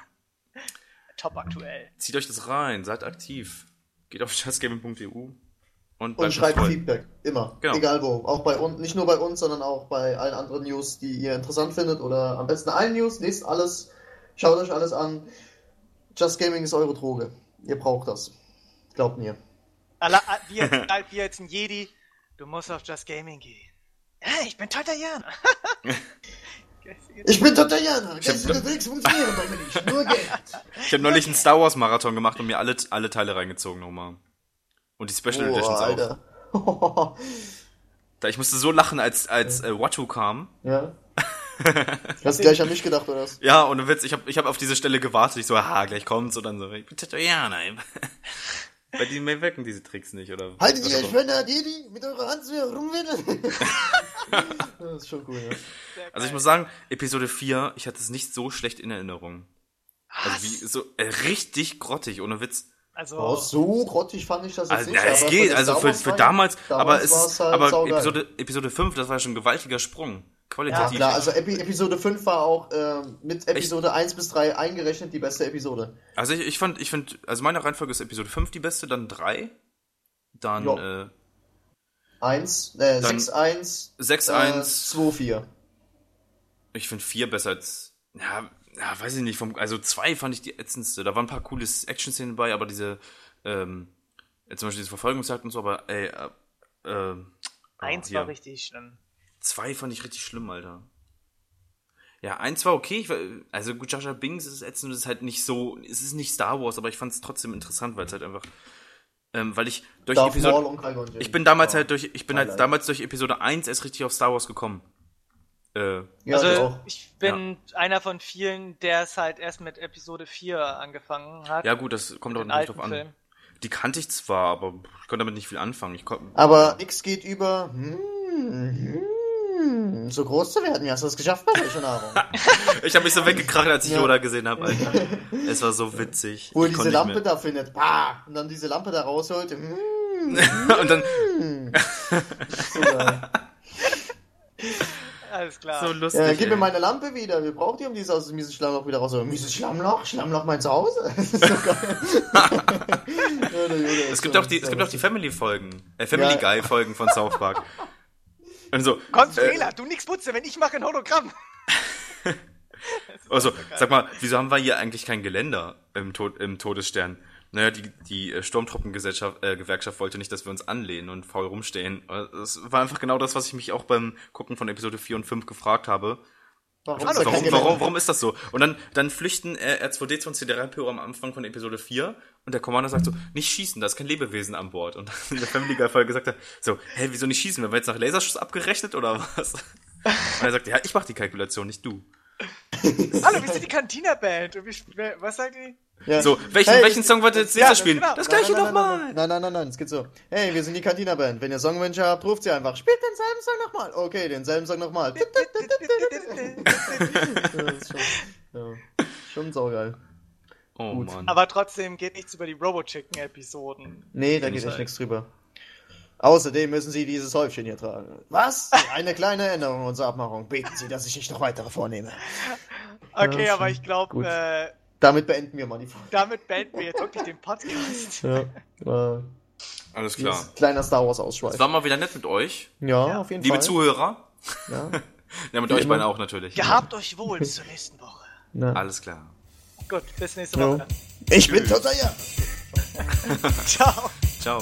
Top aktuell. Zieht euch das rein, seid aktiv. Geht auf justgaming.eu und, und schreibt Feedback. Immer. Genau. Egal wo. Auch bei uns, nicht nur bei uns, sondern auch bei allen anderen News, die ihr interessant findet oder am besten allen News. Lest alles Schaut euch alles an. Just Gaming ist eure Droge. Ihr braucht das. Glaubt mir. Wie jetzt, wie jetzt ein Jedi, du musst auf Just Gaming gehen. Ja, ich bin Tatayana. ich bin Tatayana. Geistige Wegs funktionieren bei mir nicht. Nur Geld. Ich habe neulich einen Star Wars Marathon gemacht und mir alle, alle Teile reingezogen nochmal. Und die Special oh, Editions Alter. auch. da ich musste so lachen, als, als äh, Watto kam. Ja. Hast du gleich an mich gedacht, oder was? Ja, ohne Witz, ich habe ich hab auf diese Stelle gewartet. Ich so, aha, gleich kommt's. Und dann so, ich bin Tätowierer. Bei die mir wirken diese Tricks nicht, oder? Haltet ihr euch, wenn der Didi mit eurer Hand so rumwickelt? das ist schon cool, ja. Also ich muss sagen, Episode 4, ich hatte es nicht so schlecht in Erinnerung. Also wie, so, äh, richtig grottig, ohne Witz. Also, oh, so grottig fand ich das jetzt also, nicht. Ja, es geht, also für, für damals, damals aber es ist, halt aber Episode, Episode 5, das war schon ein gewaltiger Sprung. Qualitativ. Ja, klar, also Epi Episode 5 war auch äh, mit Episode Echt? 1 bis 3 eingerechnet die beste Episode. Also ich, ich fand, ich finde, also meine Reihenfolge ist Episode 5 die beste, dann 3, dann jo. äh, 1, äh, 6, 1, 6, 1, 2, 4. Ich finde 4 besser als, ja, ja, weiß ich nicht, vom, also 2 fand ich die ätzendste. Da waren ein paar coole Action-Szenen bei, aber diese, ähm, zum Beispiel diese Verfolgungsjagd und so, aber ey, äh, äh, Eins oh, war richtig schlimm. Zwei fand ich richtig schlimm, Alter. Ja, eins war okay. Ich war, also gut, Jaja Bings ist ätzend, ist halt nicht so, es ist nicht Star Wars, aber ich fand es trotzdem interessant, weil es halt einfach, ähm, weil ich durch Darth Episode, ich bin damals halt durch, ich bin halt damals durch Episode 1 erst richtig auf Star Wars gekommen. Äh, ja, also ich bin ja. einer von vielen, der es halt erst mit Episode 4 angefangen hat. Ja gut, das kommt auch nicht drauf an. Film. Die kannte ich zwar, aber ich konnte damit nicht viel anfangen. Ich aber nix geht über. Hm, hm, hm, so groß zu werden. Wie hast du das geschafft bei welcher Nahrung? ich habe mich so weggekracht, als ich ja. Yoda gesehen habe, Alter. es war so witzig. Wo er diese Lampe da findet. Bah! Und dann diese Lampe da rausholt. Hm, und dann. Alles klar. So lustig. Ja, gib ey. mir meine Lampe wieder. Wir brauchen die, um dieses aus dem miesen Schlammloch wieder raus. Mieses Schlammloch? Schlammloch mein Zuhause? Das ist so geil. es, gibt auch die, es gibt auch die Family-Folgen. Äh, Family Guy-Folgen von South Park. Und so, Consuela, äh, du nix putze, wenn ich mache ein Hologramm. also, sag mal, wieso haben wir hier eigentlich kein Geländer im, Tod, im Todesstern? Naja, die, die äh, Sturmtruppengewerkschaft äh, Gewerkschaft wollte nicht, dass wir uns anlehnen und faul rumstehen. Das war einfach genau das, was ich mich auch beim Gucken von Episode 4 und 5 gefragt habe. Warum, warum, warum, warum, warum ist das so? Und dann, dann flüchten äh, R2D2 und C3PO am Anfang von Episode 4 und der Commander sagt so, nicht schießen, da ist kein Lebewesen an Bord. Und dann in der Family Guy Folge gesagt hat, so, hä, wieso nicht schießen? Wenn wir jetzt nach Laserschuss abgerechnet oder was? Und er sagt, ja, ich mach die Kalkulation, nicht du. Hallo, wir sind die Cantina-Band. Was sagt ihr? Ja. So, welchen, hey, welchen Song wollt ihr jetzt ja, spielen? Genau. Das gleiche nochmal. Nein, nein, nein, nein, es geht so. Hey, wir sind die Cantina Band. Wenn ihr Songwünsche habt, ruft sie einfach. Spielt denselben Song nochmal. Okay, denselben Song nochmal. schon, ja, schon saugeil. Oh Gut. Mann. Aber trotzdem geht nichts über die Robo-Chicken-Episoden. Nee, da geht echt nichts drüber. Außerdem müssen Sie dieses Häufchen hier tragen. Was? Eine kleine Änderung unserer Abmachung. Beten Sie, dass ich nicht noch weitere vornehme. Okay, aber ich glaube, äh, damit beenden wir mal die Folge. Damit beenden wir jetzt wirklich den Podcast. Ja, äh, Alles klar. Kleiner Star Wars Ausschweif. Es war mal wieder nett mit euch. Ja, ja. auf jeden Liebe Fall. Liebe Zuhörer. Ja. ja, mit Wie euch beiden auch natürlich. Gehabt euch wohl bis zur nächsten Woche. Ja. Alles klar. Gut, bis nächste Woche. Ich bin Total Ciao. Ciao.